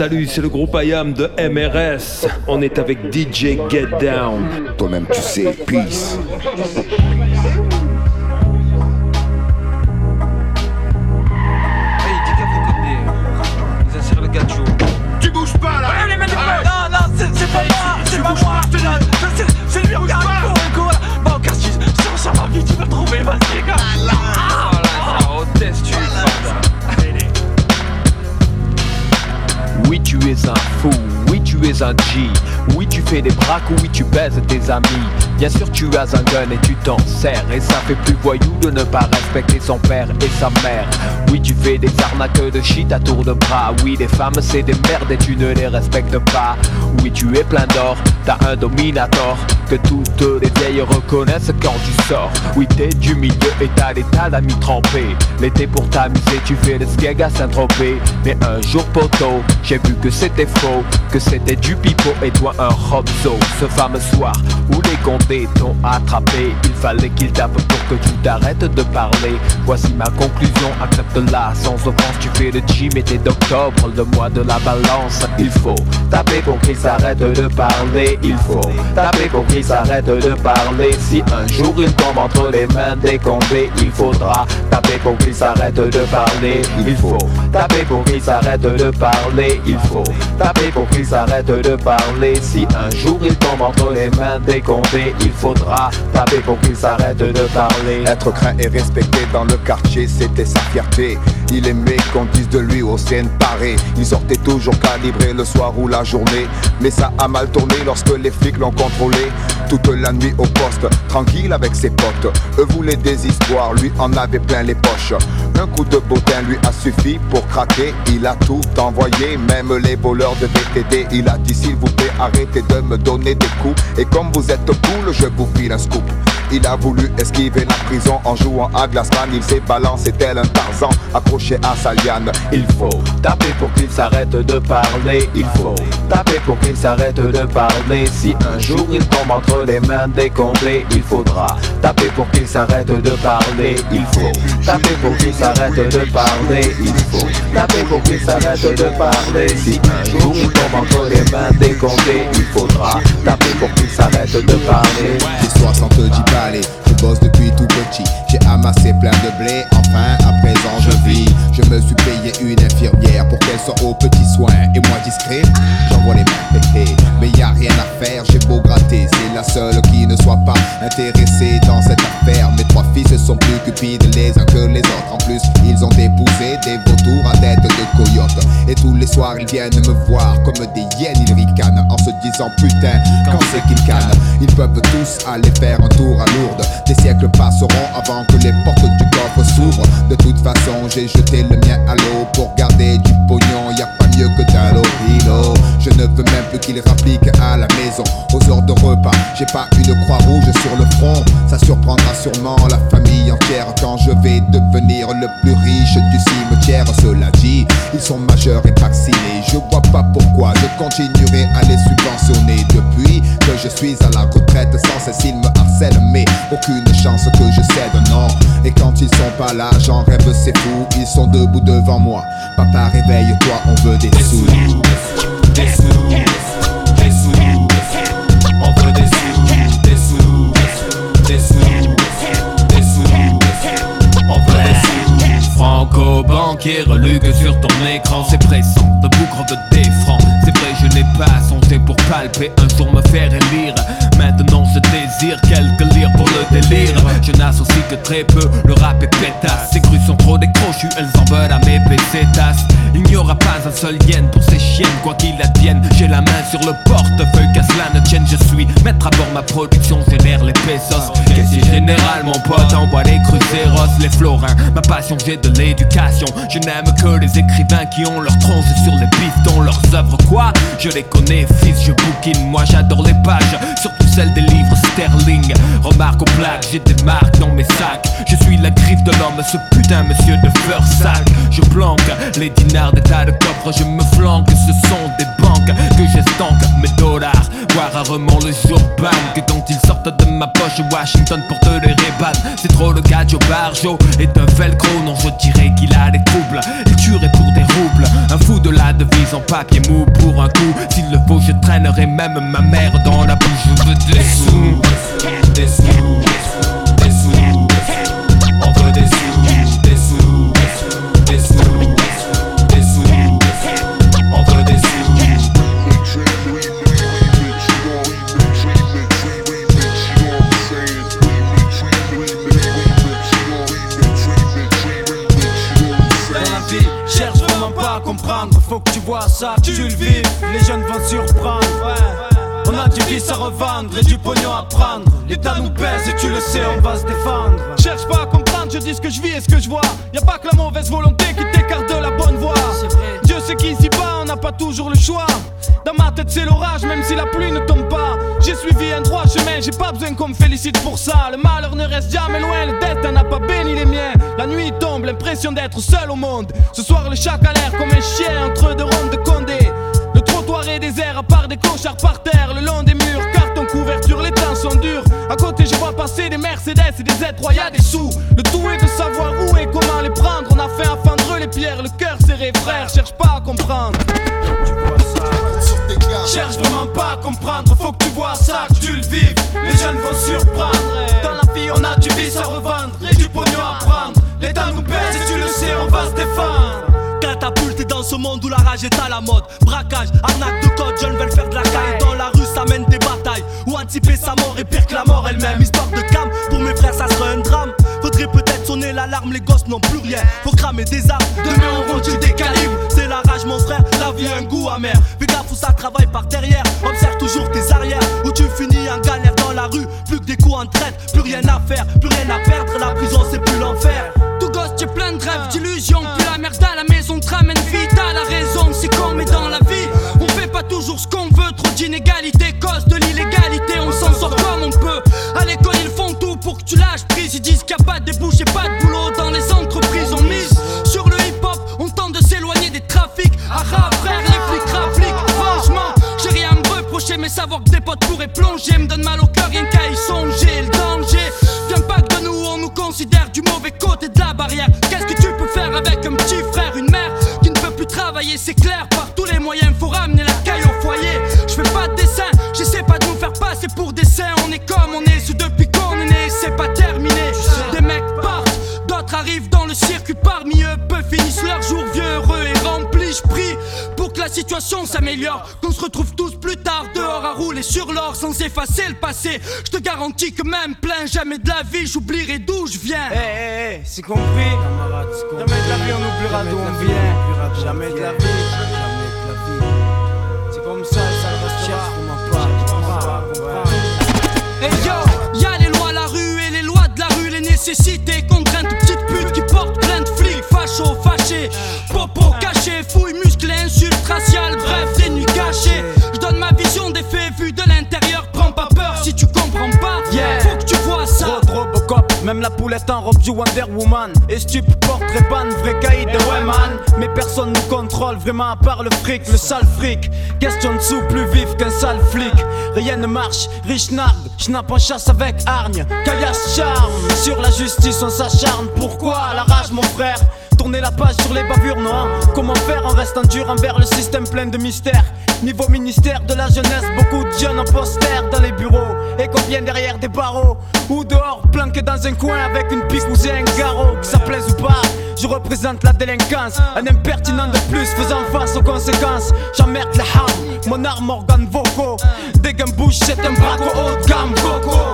Salut, c'est le groupe IAM de MRS. On est avec DJ Get Down. Toi-même, tu sais, peace. Un fou, oui, tu es un G. Oui, tu fais des braques, oui, tu baises tes amis. Bien sûr, tu as un gun et tu t'en sers. Et ça fait plus voyou de ne pas respecter son père et sa mère. Oui, tu fais des arnaques de shit à tour de bras. Oui, les femmes, c'est des merdes et tu ne les respectes pas. Oui, tu es plein d'or, t'as un dominator. Que toutes les vieilles reconnaissent quand tu sors. Oui, t'es du milieu et t'as des tas d'amis trempés. L'été pour t'amuser, tu fais des skeg à Saint-Tropez. Mais un jour, poteau, j'ai vu que c'était faux. Que c'était du pipeau et toi un robzo. Ce fameux soir où les condés t'ont attrapé. Il fallait qu'ils tapent pour que tu t'arrêtes de parler. Voici ma conclusion, accepte-la sans offense. Tu fais le gym et t'es d'octobre, le mois de la balance. Il faut taper pour qu'ils s'arrêtent de parler. Il faut taper pour qu'ils s'arrêtent de parler. Si un jour il tombe entre les mains des condés, il faudra taper pour qu'ils s'arrêtent de parler. Il faut taper pour qu'ils s'arrêtent de parler. Il faut taper pour qu'ils s'arrêtent de parler. Si un jour il tombe entre les mains des condés, il faudra taper pour qu'ils s'arrêtent de parler. Être craint et respecté dans le quartier, c'était sa fierté. Il aimait qu'on dise de lui au paré. Il sortait toujours calibré le soir ou la journée. Mais ça a mal tourné lorsque les flics l'ont contrôlé. Toute la nuit au poste, tranquille avec ses potes. Eux voulaient des histoires, lui en avait plein les poches. Un coup de bottin lui a suffi pour craquer. Il a tout envoyé, même les voleurs de VTD. Il a dit s'il vous plaît, de me donner des coups. Et comme vous êtes cool, je vous file un scoop. Il a voulu esquiver la prison en jouant à Glassman. Il s'est balancé tel un Tarzan accroché à sa liane. Il faut taper pour qu'il s'arrête de parler. Il faut taper pour qu'il s'arrête de parler. Si un jour il tombe entre les mains des condés, il faudra taper pour qu'il s'arrête de parler. Il faut taper pour qu'il s'arrête de parler. Il faut taper pour qu'il s'arrête de parler. Si un jour il tombe entre les mains des condés, il faudra taper pour qu'il s'arrête de parler. L'histoire sans te dit je bosse depuis tout petit. J'ai amassé plein de blé, enfin à présent je vis. Je me suis payé une infirmière pour qu'elle soit aux petits soins et moi discret. J'envoie les mains mais y a rien à faire, j'ai beau gratter. C'est la seule qui ne soit pas intéressée dans cette affaire. Mes trois fils sont plus cupides les uns que les autres. En plus, ils ont épousé des vautours à tête de coyote. Et tous les soirs, ils viennent me voir comme des hyènes, ils ricanent en se disant putain, quand c'est qu'ils cannent. Ils peuvent tous aller faire un tour à Lourdes. Des siècles passeront avant que les portes du coffre s'ouvrent. De toute façon, j'ai jeté le mien à l'eau pour garder du pognon. Que Dalopino. Je ne veux même plus qu'il rapplique à la maison. Aux heures de repas, j'ai pas une croix rouge sur le front. Ça surprendra sûrement la famille entière quand je vais devenir le plus riche du cimetière. Cela dit, ils sont majeurs et vaccinés. Je vois pas pourquoi je continuerai à les subventionner. Depuis que je suis à la retraite, sans cesse ils me harcèlent, mais aucune chance que je cède, non. Et quand ils sont pas là, j'en rêve, c'est fou. Ils sont debout devant moi. Papa, réveille-toi, on veut des Franco-banquier, reluque sur ton écran, c'est pressant, de bougre de des francs. C'est vrai, je n'ai pas songé pour palper, un jour me faire élire. Maintenant quelques lire pour le délire. Je n'associe que très peu, le rap est pétasse. Ces grues sont trop décrochues, elles en veulent à mes pécétasses. Il n'y aura pas un seul yen pour ces chiennes, quoi qu'il advienne. J'ai la main sur le portefeuille, qu'à cela ne tienne, je suis maître à bord, ma production génère les pesos. Qu'est-ce général, mon pote, envoie les cruceros, les florins. Ma passion, j'ai de l'éducation. Je n'aime que les écrivains qui ont leur tronche sur les pistons, leurs œuvres, quoi? Je les connais, fils, je bouquine, moi j'adore les pages. Surtout celle des livres sterling. Remarque aux plaques, j'ai des marques dans mes sacs. Je suis la griffe de l'homme, ce putain monsieur de sac Je planque les dinars des tas de coffres, je me flanque. Ce sont des banques que j'estanque mes dollars. Voir rarement le jour bang dont ils sortent de ma poche Washington pour te les rébattre. C'est trop le gars Joe Barjo est un velcro, non je dirais qu'il a des troubles. Il tuerait pour des roubles, un fou de la devise en papier mou pour un coup. S'il le faut, je traînerai même ma mère dans la bouche. Je veux tu vois ça, tu le vives. Les jeunes vont surprendre. On a du vice à revendre et du pognon à prendre. L'État nous pèse et tu le sais, on va se défendre. Cherche pas à comprendre, je dis ce que je vis et ce que je vois. Y a pas que la mauvaise volonté qui t'écarte de la bonne voie. Dieu sait qu'ici bas, on n'a pas toujours le choix. Dans ma tête, c'est l'orage, même si la pluie ne tombe pas. J'ai suivi un droit chemin, j'ai pas besoin qu'on me félicite pour ça. Le malheur ne reste jamais loin, le destin n'a pas béni les miens. La nuit tombe, l'impression d'être seul au monde. Ce soir, le chat a l'air comme un chien entre deux rondes de Condé. Le trottoir est désert, à part des clochards par terre, le long des murs, carton couverture, les temps sont durs. À côté, je vois passer des Mercedes et des Z3, y a des sous. Cœur serré, frère, cherche pas à comprendre. Cherche vraiment pas à comprendre, faut que tu vois ça, que tu le vives. Les jeunes vont surprendre. Dans la vie, on a du vice à revendre et du pognon à prendre. L'État nous pèse et tu le sais, on va se défendre. Catapulté dans ce monde où la rage est à la mode. Braquage, arnaque de code, jeunes veulent faire de la caille. Dans la rue, ça mène des batailles. Ou anticiper sa mort et pire que la mort elle-même. Histoire de cam, pour mes frères, ça serait un drame. Faudrait peut-être sonner l'alarme, les gosses n'ont plus rien. Faut cramer des armes, demain on rentre des calibres. C'est la rage, mon frère, la vie a un goût amer. Fais gaffe où ça travaille par derrière. Observe toujours tes arrières, où tu finis en galère dans la rue. Plus que des coups en traite, plus rien à faire, plus rien à perdre. La prison, c'est plus l'enfer. Tout gosse, j'ai plein de rêves, d'illusions. Puis la merde à la maison te ramène vite. T'as la raison, c'est comme dans la vie. On fait pas toujours ce qu'on veut, trop d'inégalité, cause de l'illégalité. On s'en sort comme on peut. À l'école, pour que tu lâches prise. Ils disent qu'il n'y a pas de débouché, pas de boulot dans les entreprises. On mise sur le hip-hop, on tente de s'éloigner des trafics. Ah, frère, les flics rappliquent. Franchement, j'ai rien à me reprocher, mais savoir que des potes pourraient plonger me donne mal au cœur, rien qu'à y songer. Le danger vient pas que de nous, on nous considère du mauvais côté de la barrière. Qu'est-ce que tu peux faire avec un petit frère, une mère qui ne peut plus travailler, c'est clair, situation s'améliore, qu'on se retrouve tous plus tard dehors à rouler sur l'or sans effacer le passé. Je te garantis que même plein jamais de la vie, j'oublierai d'où je viens. Eh, eh, eh, c'est compris. Jamais de la vie, on oubliera d'où on vient. Jamais de la vie. C'est comme ça, ça restera. Hey yo, y'a les lois, la rue et les lois de la rue, les nécessités, même la poulette en robe du Wonder Woman. Et stup, portrait ban, vrai caïd de Wayman. Mais personne nous contrôle, vraiment à part le fric, le sale fric. Question de sous plus vif qu'un sale flic. Rien ne marche, riche nargue, schnapp en chasse avec hargne. Caillasse charme, sur la justice on s'acharne. Pourquoi la rage, mon frère? Tourner la page sur les bavures, non Comment faire en restant dur envers le système plein de mystères? Niveau ministère de la jeunesse, beaucoup de jeunes en poster dans les bureaux. Et combien derrière des barreaux. Ou dehors, planqués dans un coin avec une pique ou un garrot. Que ça plaise ou pas, je représente la délinquance. Un impertinent de plus faisant face aux conséquences. J'emmerde la ham, mon arme organe vocaux Des bouche un haut de gamme.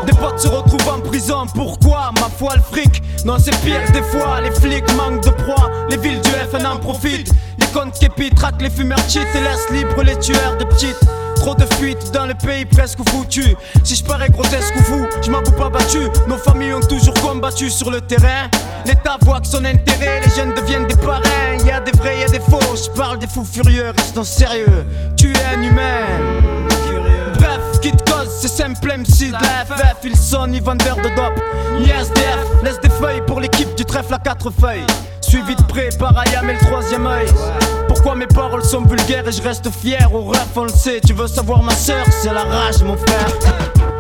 Des potes se retrouvent en prison, pourquoi Ma foi le fric, non c'est pire des fois Les flics manquent de proie, les villes du FN en profitent. Les comptes képi traquent les fumeurs cheat Et laissent libres les tueurs de petites. Trop de fuites dans le pays presque foutu Si je parais grotesque ou fou, je m'avoue pas battu. Nos familles ont toujours combattu sur le terrain. L'État voit que son intérêt, les jeunes deviennent des parrains. Y a des vrais, y des faux, je parle des fous furieux, restons sérieux. Tu es un humain c'est simple MC de la FF. Ils sont ni vendeurs de dope, ni SDF. Laisse des feuilles pour l'équipe du trèfle à quatre feuilles. Suivi de près par Ayam et le troisième œil. Pourquoi mes paroles sont vulgaires et je reste fier au ref, on le sait. Tu veux savoir ma soeur, c'est la rage, mon frère.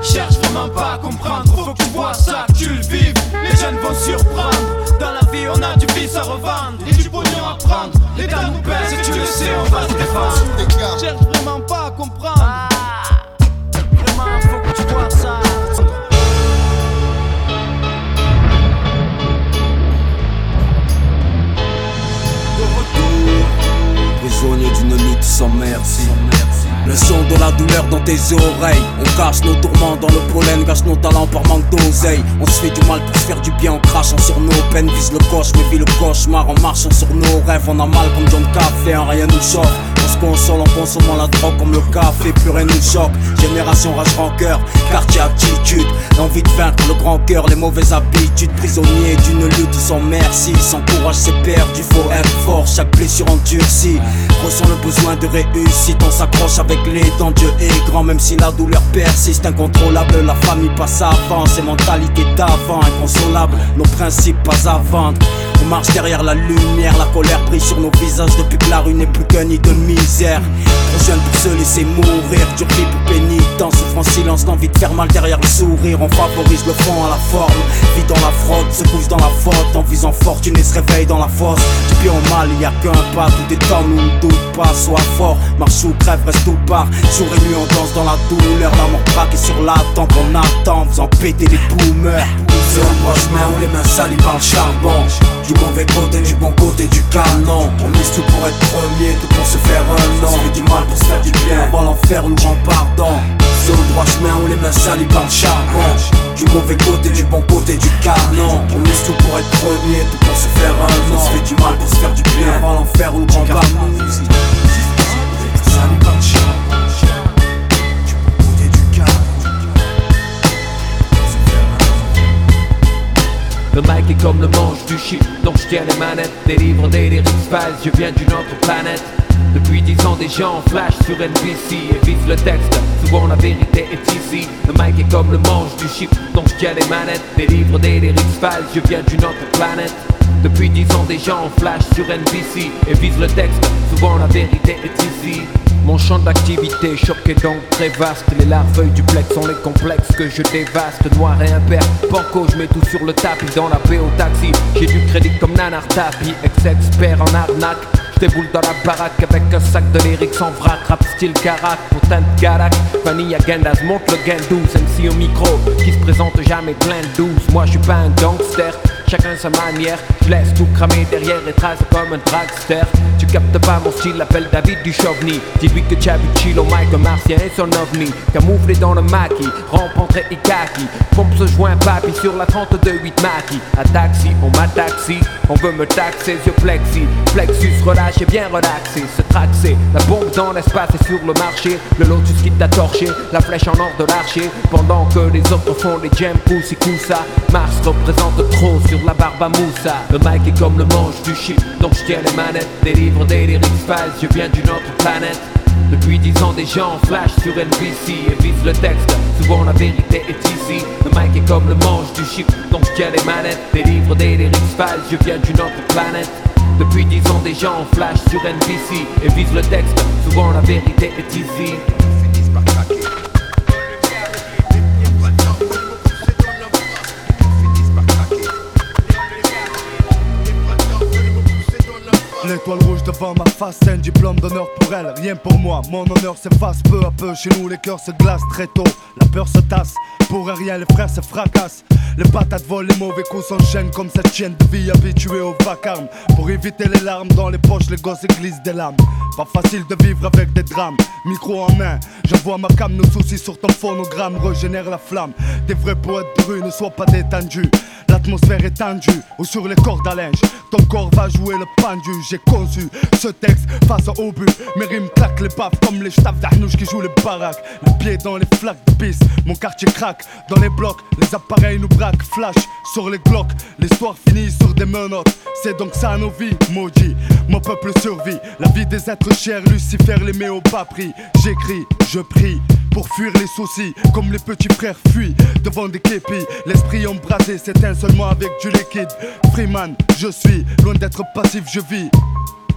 Cherche vraiment pas à comprendre, faut que tu vois ça, tu le vives. Les jeunes vont surprendre. Dans la vie, on a du vice à revendre et du pognon à prendre. L'État nous pèse et tu le sais, on va se défendre. Cherche vraiment pas à comprendre. Le de la douleur dans tes oreilles. On cache nos tourments dans le pollen, gâche nos talents par manque d'oseille. On se fait du mal pour se faire du bien en crachant sur nos peines. Vise le coche, mais vit le cauchemar en marchant sur nos rêves. On a mal comme John Café, un rien nous choque. Console en consommant la drogue comme le café, plus rien nous choque. Génération rage rancœur, quartier attitude. L'envie de vaincre le grand cœur, les mauvaises habitudes. Prisonnier d'une lutte sans merci, sans courage c'est perdu. Faut être fort, chaque blessure endurcie. Ressent le besoin de réussite, on s'accroche avec les dents. Dieu est grand, même si la douleur persiste. Incontrôlable, la famille passe avant. Ses mentalités d'avant, inconsolable. Nos principes pas à vendre. On marche derrière la lumière, la colère brille sur nos visages depuis que la rue n'est plus qu'un nid de misère. Trop jeune pour se laisser mourir, dur pour pénitent, souffrance, silence, l'envie de faire mal derrière le sourire. On favorise le fond à la forme, vit dans la fraude, se couche dans la faute, en visant fortune et se réveille dans la fosse. Du bien au mal, il y a qu'un pas, tout est temps, nous ne doute pas, sois fort, marche ou crève, reste ou part. Jour et nuit, on danse dans la douleur, la mort braquée sur la tempe, on attend, faisant péter les boomers. C'est un droit chemin où les mains salies par le charbon. Du mauvais côté, du bon côté du canon. On mise tout pour être premier, tout pour se faire un nom. Fait du mal pour se faire du bien, avant l'enfer ou le grand pardon. C'est au droit chemin où les mains salies par le charbon. Du mauvais côté, du bon côté du canon. On mise tout pour être premier, tout pour se faire un nom. Fait du mal pour se faire du bien, avant l'enfer ou le grand pardon. Le mic est comme le manche du shit, donc je tiens les manettes. Délivre des lyrics files, je viens d'une autre planète. Depuis dix ans, des gens flash sur NBC et visent le texte. Souvent, la vérité est ici. Le mic est comme le manche du ship, donc je tiens les manettes. Délivre des lyrics files, je viens d'une autre planète. Depuis dix ans, des gens flash sur NBC et visent le texte. Souvent, la vérité est ici. Mon champ d'activité choqué donc très vaste. Les larves du plex sont les complexes que je dévaste. Noir et impair, banco je mets tout sur le tapis. Dans la paix au taxi, j'ai du crédit comme Nanar Tapi. Ex-expert en arnaque déboule dans la baraque avec un sac de lyrics en vrac. Rap style carac, putain de carac Vanilla Gandas monte le gain 12 MC au micro, qui se présente jamais plein de douze. Moi je suis pas un gangster, chacun sa manière. Je laisse tout cramer derrière et trace comme un dragster. Tu captes pas mon style, appelle David du Chauvigny Dis-lui que habites chill au mic, un martien et son ovni. Camouflé dans le maquis, rencontré Ikaki. Pompe ce joint papi sur la 32-8 maquis. À taxi, on m'a taxi, on veut me taxer, flexi. Flexus relâché, bien relaxé, se traxer La bombe dans l'espace et sur le marché. Le lotus qui t'a torché, la flèche en or de l'archer. Pendant que les autres font les jam poussi ça Mars représente trop sur la barbe à moussa Le mic est comme le manche du shit, donc je tiens les manettes Délivre des lyrics files, je viens d'une autre planète depuis dix ans, des gens flash sur NBC et visent le texte. Souvent, la vérité est ici. Le mic est comme le manche du chip, donc je tiens les manettes. Délivre des lyrics files, je viens d'une autre planète. Depuis dix ans, des gens flash sur NBC et visent le texte. Souvent, la vérité est ici. L'étoile rouge devant ma face, un diplôme d'honneur pour elle. Rien pour moi, mon honneur s'efface peu à peu. Chez nous, les cœurs se glacent très tôt. La peur se tasse, pour rien, les frères se fracassent. Les patates volent, les mauvais coups s'enchaînent comme cette chienne de vie habituée au vacarme. Pour éviter les larmes dans les poches, les gosses glissent des lames. Pas facile de vivre avec des drames. Micro en main, j'envoie ma cam, nos soucis sur ton phonogramme régénère la flamme. Des vrais poètes de rue ne soient pas détendus. L'atmosphère est tendue, ou sur les cordes à linge. Ton corps va jouer le pendu. J'ai conçu ce texte face au but. Mes rimes claquent les baffes comme les staffs d'Arnouche qui jouent les baraques. Les pieds dans les flaques de piste. Mon quartier craque dans les blocs. Les appareils nous braquent. Flash sur les glocks. L'histoire finit sur des menottes. C'est donc ça nos vies, maudit. Mon peuple survit. La vie des êtres chers, Lucifer les met au bas prix. J'écris, je prie. Pour fuir les soucis, comme les petits frères fuient devant des képis. L'esprit embrasé s'éteint seulement avec du liquide. Freeman, je suis loin d'être passif, je vis.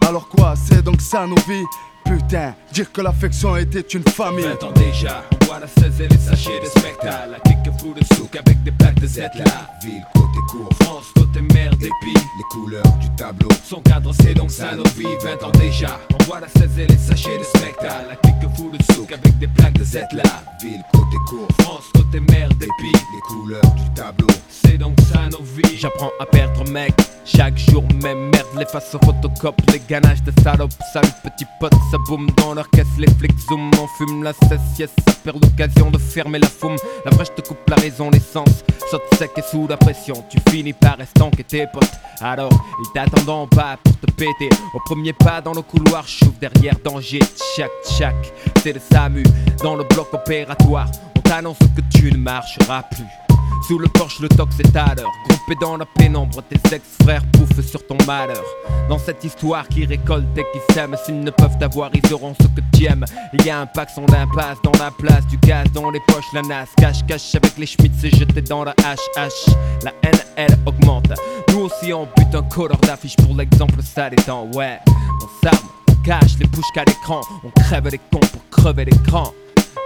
Alors quoi, c'est donc ça nos vies? Putain, dire que l'affection était une famille. 20 ans déjà, voit la 16 et les sachets de spectacle? La clique fout de souk avec des plaques de Z là. Ville, côté court, France, côté mer, pays. les couleurs du tableau. Son cadre, c'est donc ça nos vies. 20 ans déjà, on voit la 16 et les sachets de spectacle. La clique fout de souk avec des plaques de Z là. Ville, côté court, France, côté mer, pays. les couleurs du tableau. C'est donc ça nos vies. J'apprends à perdre mec Chaque jour même merde les faces photocopes Les ganaches de salopes Salut petit pote ça boum dans leur caisse Les flics zoom On fume la cesse yes Ça perd l'occasion de fermer la foume La vraie je te coupe la raison l'essence Saute sec et sous la pression. Tu finis par estanquer tes potes. Alors ils t'attendent en bas pour te péter. Au premier pas dans le couloir Chouf derrière danger. Tchac tchac C'est le SAMU Dans le bloc opératoire. On t'annonce que tu ne marcheras plus sous le porche, le tox est à l'heure. Groupé dans la pénombre, tes ex-frères pouffent sur ton malheur. Dans cette histoire qui récolte et qui s'aiment, s'ils ne peuvent t'avoir, ils auront ce que tu aimes. Il y a un pack son d'impasse dans la place, du gaz dans les poches, la nasse. Cache, cache avec les schmitts et jeté dans la HH. La haine, elle augmente. Nous aussi, on bute un colleur d'affiche pour l'exemple, ça détend. Ouais, on s'arme, on cache les bouches qu'à l'écran. On crève les cons pour crever l'écran.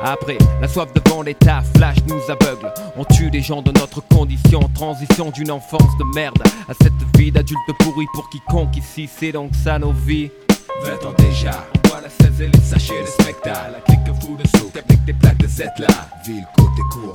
Après, la soif devant l'état flash nous aveugle. On tue les gens de notre condition, transition d'une enfance de merde à cette vie d'adulte pourri pour quiconque ici, c'est donc ça nos vies. 20 ans déjà, on voit la 16 et les sachets de spectacle. La clique fout de souk avec des plaques de Z là. Ville,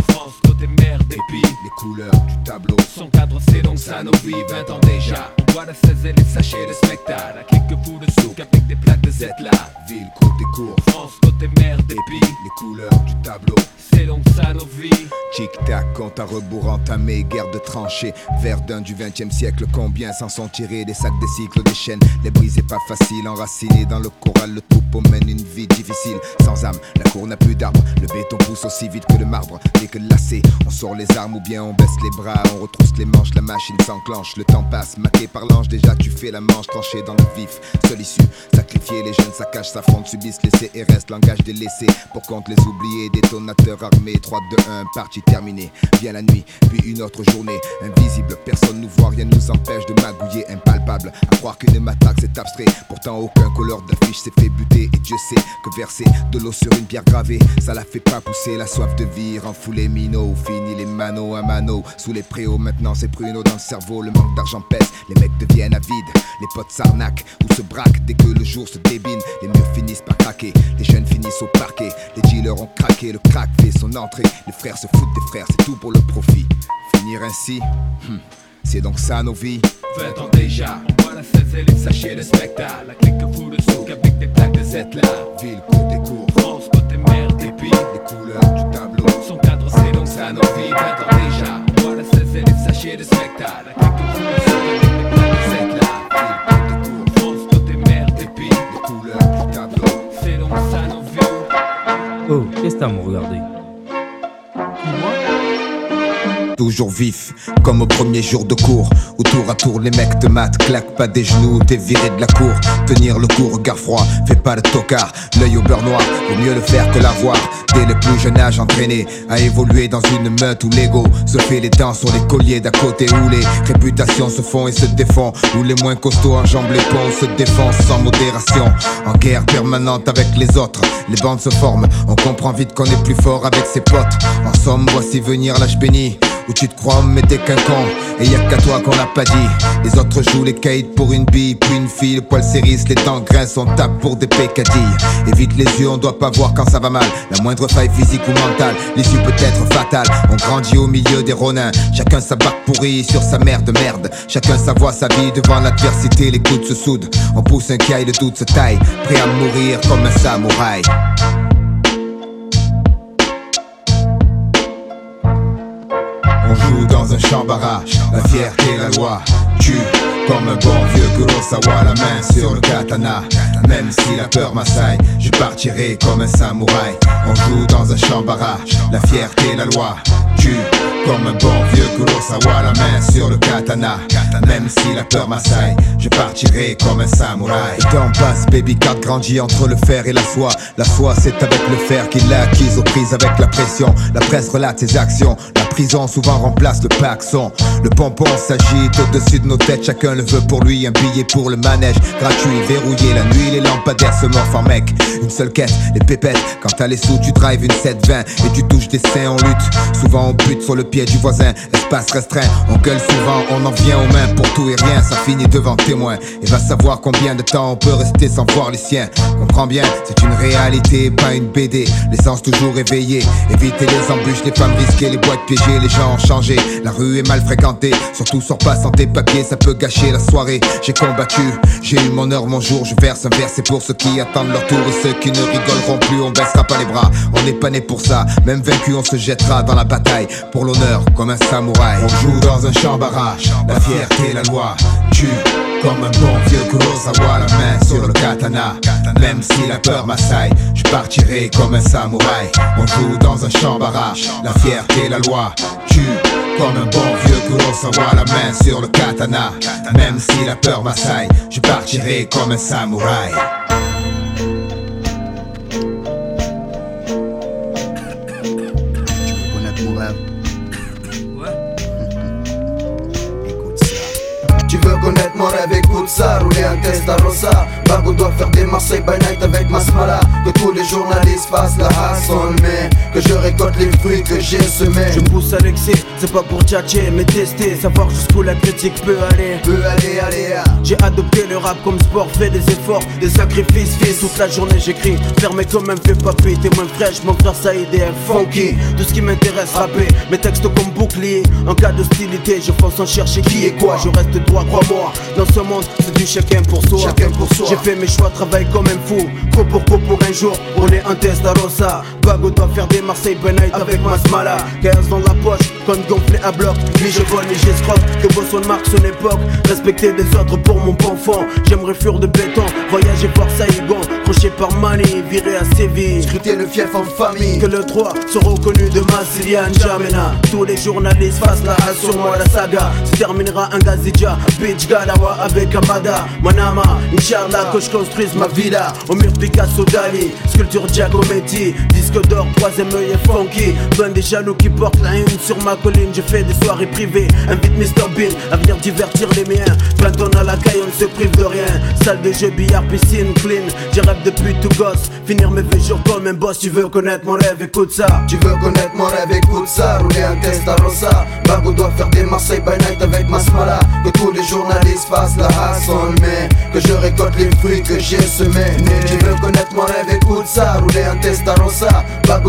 France, côté mer, des pays. les couleurs du tableau. Son cadre, c'est donc vies. 20 ans déjà, on voit la 16 et les sachets de spectacle. La clique fout de souk avec des plaques de Z là. Ville, côté court, France, côté mer, des pays. les couleurs du tableau. C'est donc ça nos vies. Tic-tac, compte à rebours entamé, guerre de tranchées. Verdun du 20 e siècle, combien s'en sont tirés des sacs, des cycles, des chaînes. Les briser pas facile, enracinés dans le corral, le troupeau mène une vie difficile. Sans âme, la cour n'a plus d'arbres. Le béton pousse aussi vite que le marbre. Dès que lassé, on sort les armes ou bien on baisse les bras, on retrousse les manches, la machine s'enclenche. Le temps passe, maqué par l'ange, déjà tu fais la manche, tranché dans le vif. Seule issue, sacrifier les jeunes, saccages, s'affrontent, subissent les CRS, langage délaissé. Pour compte les oubliés, détonateurs armés, 3, 2, 1, partie terminée. Vient la nuit, puis une autre journée. Invisible, personne nous voit, rien nous empêche de magouiller, impalpable. À croire qu'une matraque c'est abstrait, pourtant aucun couleur d'affiche s'est fait buter. Et Dieu sait que verser de l'eau sur une pierre gravée, ça la fait pas pousser. La soif de vie fou les minots, fini les manos à mano. Sous les préaux, maintenant c'est pruneau dans le cerveau, le manque d'argent pèse. Les mecs deviennent avides, les potes s'arnaquent ou se braquent dès que le jour se débine. Les murs finissent par craquer, les jeunes finissent au parquet. Les dealers ont craqué, le crack fait son entrée. Les frères se foutent des frères, c'est tout pour le profit. Finir ainsi, hmm, c'est donc ça nos vies. 20 ans déjà, on voit la 16 et les sachets de spectacle. La clique fout de souk avec des plaques de Z là. Ville, côté court, France, côté mer, des pays. les couleurs du tableau. Son cadre, c'est donc ça nos vies. 20 ans déjà, on voit la 16 et les sachets de spectacle. La clique fout de souk avec des plaques de Z là. Ville, côté court, France, côté mer, des pays. les couleurs du tableau. C'est donc ça nos vies. Oh, qu'est-ce que t'as à me regarder Toujours vif, comme au premier jour de cours Où tour à tour les mecs te matent Claque pas des genoux, t'es viré de la cour. Tenir le coup, regard froid, fais pas le tocard. L'œil au beurre noir, vaut mieux le faire que l'avoir. Dès le plus jeune âge entraîné À évoluer dans une meute où l'ego Se fait les dents sur les colliers d'à côté Où les réputations se font et se défont Où les moins costauds enjambent les ponts Se défoncent sans modération. En guerre permanente avec les autres Les bandes se forment, on comprend vite qu'on est plus fort avec ses potes. En somme, voici venir l'âge béni où tu te crois mais t'es qu'un con. Et y a qu'à toi qu'on l'a pas dit. Les autres jouent les caïds pour une bille Puis une fille, le poil s'érisse, les dents grincent On tape pour des pécadilles. Évite les yeux, on doit pas voir quand ça va mal. La moindre faille physique ou mentale L'issue peut être fatale. On grandit au milieu des ronins. Chacun sa barque pourrie sur sa mère de merde. Chacun sa voix, sa vie devant l'adversité Les coudes se soudent. On pousse un caille, le doute se taille Prêt à mourir comme un samouraï un champ barrage, la fierté, la loi. Tue comme un bon vieux Kurosawa, la main sur le katana. Même si la peur m'assaille, je partirai comme un samouraï. On joue dans un champ barrage, la fierté, la loi tue comme un bon vieux Kurosawa, la main sur le katana. Même si la peur m'assaille, je partirai comme un samouraï. Le temps passe, baby cat grandit entre le fer et la foi. La foi, c'est avec le fer qu'il l'a acquise aux prises avec la pression. La presse relate ses actions. La prison souvent remplace le paxon. Le pompon s'agite au-dessus de nos têtes, chacun le veut pour lui. Un billet pour le manège, gratuit, verrouillé. La nuit, les lampadaires se morfent en mec. Une seule quête, les pépettes. Quand t'as les sous, tu drives une 720 et tu touches des seins, on lutte. Souvent on bute sur le pied du voisin, espace restreint. On gueule souvent, on en vient aux mains pour tout et rien. Ça finit devant témoin. Et va savoir combien de temps on peut rester sans voir les siens. Comprends bien, c'est une réalité, pas une BD. L'essence toujours éveillée. Éviter les embûches, les femmes risquées, les boîtes piégées, les gens ont changé. La rue est mal fréquentée, surtout sors pas sans tes papiers, ça peut gâcher la soirée. J'ai combattu, j'ai eu mon heure, mon jour. Je verse un verre, c'est pour ceux qui attendent leur tour et ceux qui ne rigoleront plus. On baissera pas les bras, on n'est pas né pour ça. Même vaincu, on se jettera dans la bataille pour l'honneur comme un samouraï. On joue dans un champ barrage, la fierté, la loi. Tue comme un bon vieux Kurosawa, la main sur le katana. Même si la peur m'assaille, je partirai comme un samouraï. On joue dans un champ barrage, la fierté, la loi. Tue comme un bon vieux Kurosawa, la main sur le katana. Même si la peur m'assaille, je partirai comme un samouraï. connaître mon rêve? Tu veux connaître mon rêve, écoute ça, rouler un Testarossa Bago doit faire des Marseille by night avec Masmala. Que tous les journalistes fassent la hassle Mais que je récolte les fruits que j'ai semés. Je pousse à l'excès, c'est pas pour tchatcher mais tester. Savoir jusqu'où la critique peut aller. Peut aller, aller, ah. J'ai adopté le rap comme sport, fait des efforts, des sacrifices Fils, toute la journée j'écris, fermé comme un fais papier T'es moins fraîche, mon frère ça aidé un funky. Tout ce qui m'intéresse, rapper, mes textes comme bouclier En cas d'hostilité, je fonce en chercher qui est quoi. Je reste droit, crois-moi, dans ce monde c'est du chacun pour soi. Chacun pour soi. J'ai fait mes choix, travaille comme un fou. Co pour co pour un jour, on est un test à Rosa Bago doit faire des Marseille night avec Masmala. 15 dans la poche, compte gonflé à bloc. Ni je vole, ni j'escroque, que Bosson marque son époque Respecter des autres pour mon bon fond J'aimerais fuir de béton, voyager voir Saïgon Crochet par Mani, virer à Séville. Scruter le fief en famille. Que le 3 soit reconnu de Massilian Jamena Tous les journalistes fassent la sur moi la saga. Se terminera un Gazidja, Bitch Avec Amada Manama, Inch'Allah que je construise ma villa Au mur Picasso Dali, sculpture Giacometti Disque d'or, troisième œil et funky. Loin des jaloux qui portent la haine sur ma colline. Je fais des soirées privées, invite Mr Bean À venir divertir les miens. 20 tonnes à la caille, on ne se prive de rien. Salle de jeu, billard, piscine, clean. J'ai rêve depuis tout gosse. Finir mes vieux jours comme un boss. Tu veux connaître mon rêve, écoute ça. Tu veux connaître mon rêve, écoute ça. Rouler un Testarossa Bago doit faire des Marseille by night avec Masmala. Que tous les journalistes fassent la hassle Mais que je récolte les fruits que j'ai semés Tu veux connaître mon rêve, écoute ça Rouler un Testarossa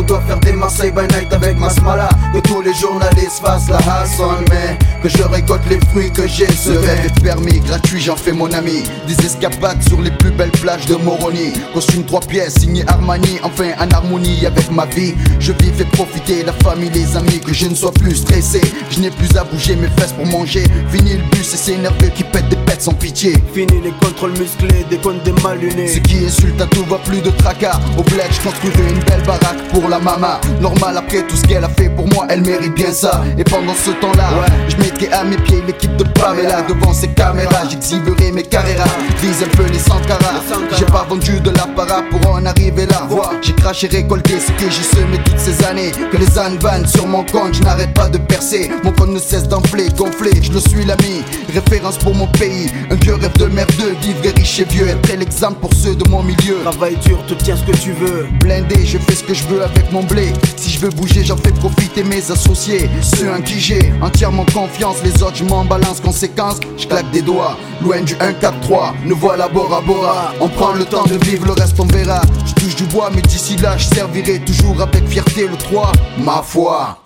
doit faire des Marseille by night avec Masmala Que tous les journalistes fassent la hassle Mais que je récolte les fruits que j'ai semés permis, gratuit, j'en fais mon ami. Des escapades sur les plus belles plages de Moroni. Costume trois pièces, signé Armani, enfin en harmonie avec ma vie. Je vis, fais profiter la famille, les amis, que je ne sois plus stressé. Je n'ai plus à bouger mes fesses pour manger. Fini le bus et c'est nerveux qui des pètes sans pitié. Fini les contrôles musclés, des comptes des mal lunés Ce qui insulte à tout va plus de tracas. Au bled, je construirai une belle baraque pour la mama. Normal après tout ce qu'elle a fait pour moi, elle mérite bien ça. Et pendant ce temps-là, je mettrai à mes pieds l'équipe de Pamela devant ses caméras. J'exhiberai mes carreras, vise un peu les Sankara. J'ai pas vendu de l'apparat pour en arriver là. J'ai craché, récolté ce que j'ai semé toutes ces années. Que les ânes vannent sur mon compte, je n'arrête pas de percer. Mon compte ne cesse d'enfler, gonfler, je le suis l'ami. Référence pour mon pays, un vieux rêve de merdeux. Vivre riche et vieux, être l'exemple pour ceux de mon milieu. Travail dur, tu tiens ce que tu veux Blindé, je fais ce que je veux avec mon blé. Si je veux bouger, j'en fais profiter mes associés. Ceux en qui j'ai entièrement confiance, les autres, je m'en balance. Conséquence, je claque des doigts. Loin du 1-4-3, nous voilà Bora Bora. On prend le temps de vivre, le reste on verra. Je touche du bois, mais d'ici là, je servirai toujours avec fierté le 3. Ma foi.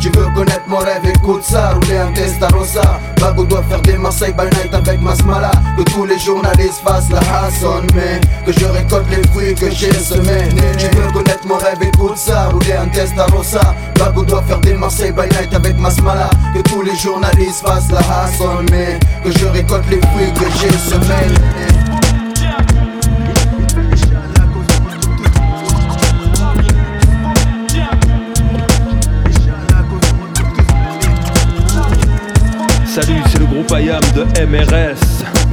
Tu veux connaître mon rêve, écoute ça Rouler un Testarossa Bago doit faire des Marseille by night avec Masmala. Que tous les journalistes fassent la hassle Mais que je récolte les fruits que j'ai semés. Tu veux connaître mon rêve, écoute ça Rouler un Testarossa Bago doit faire des Marseille by night avec Masmala. Que tous les journalistes fassent la hassle Mais que je récolte les fruits que j'ai semés Payam de MRS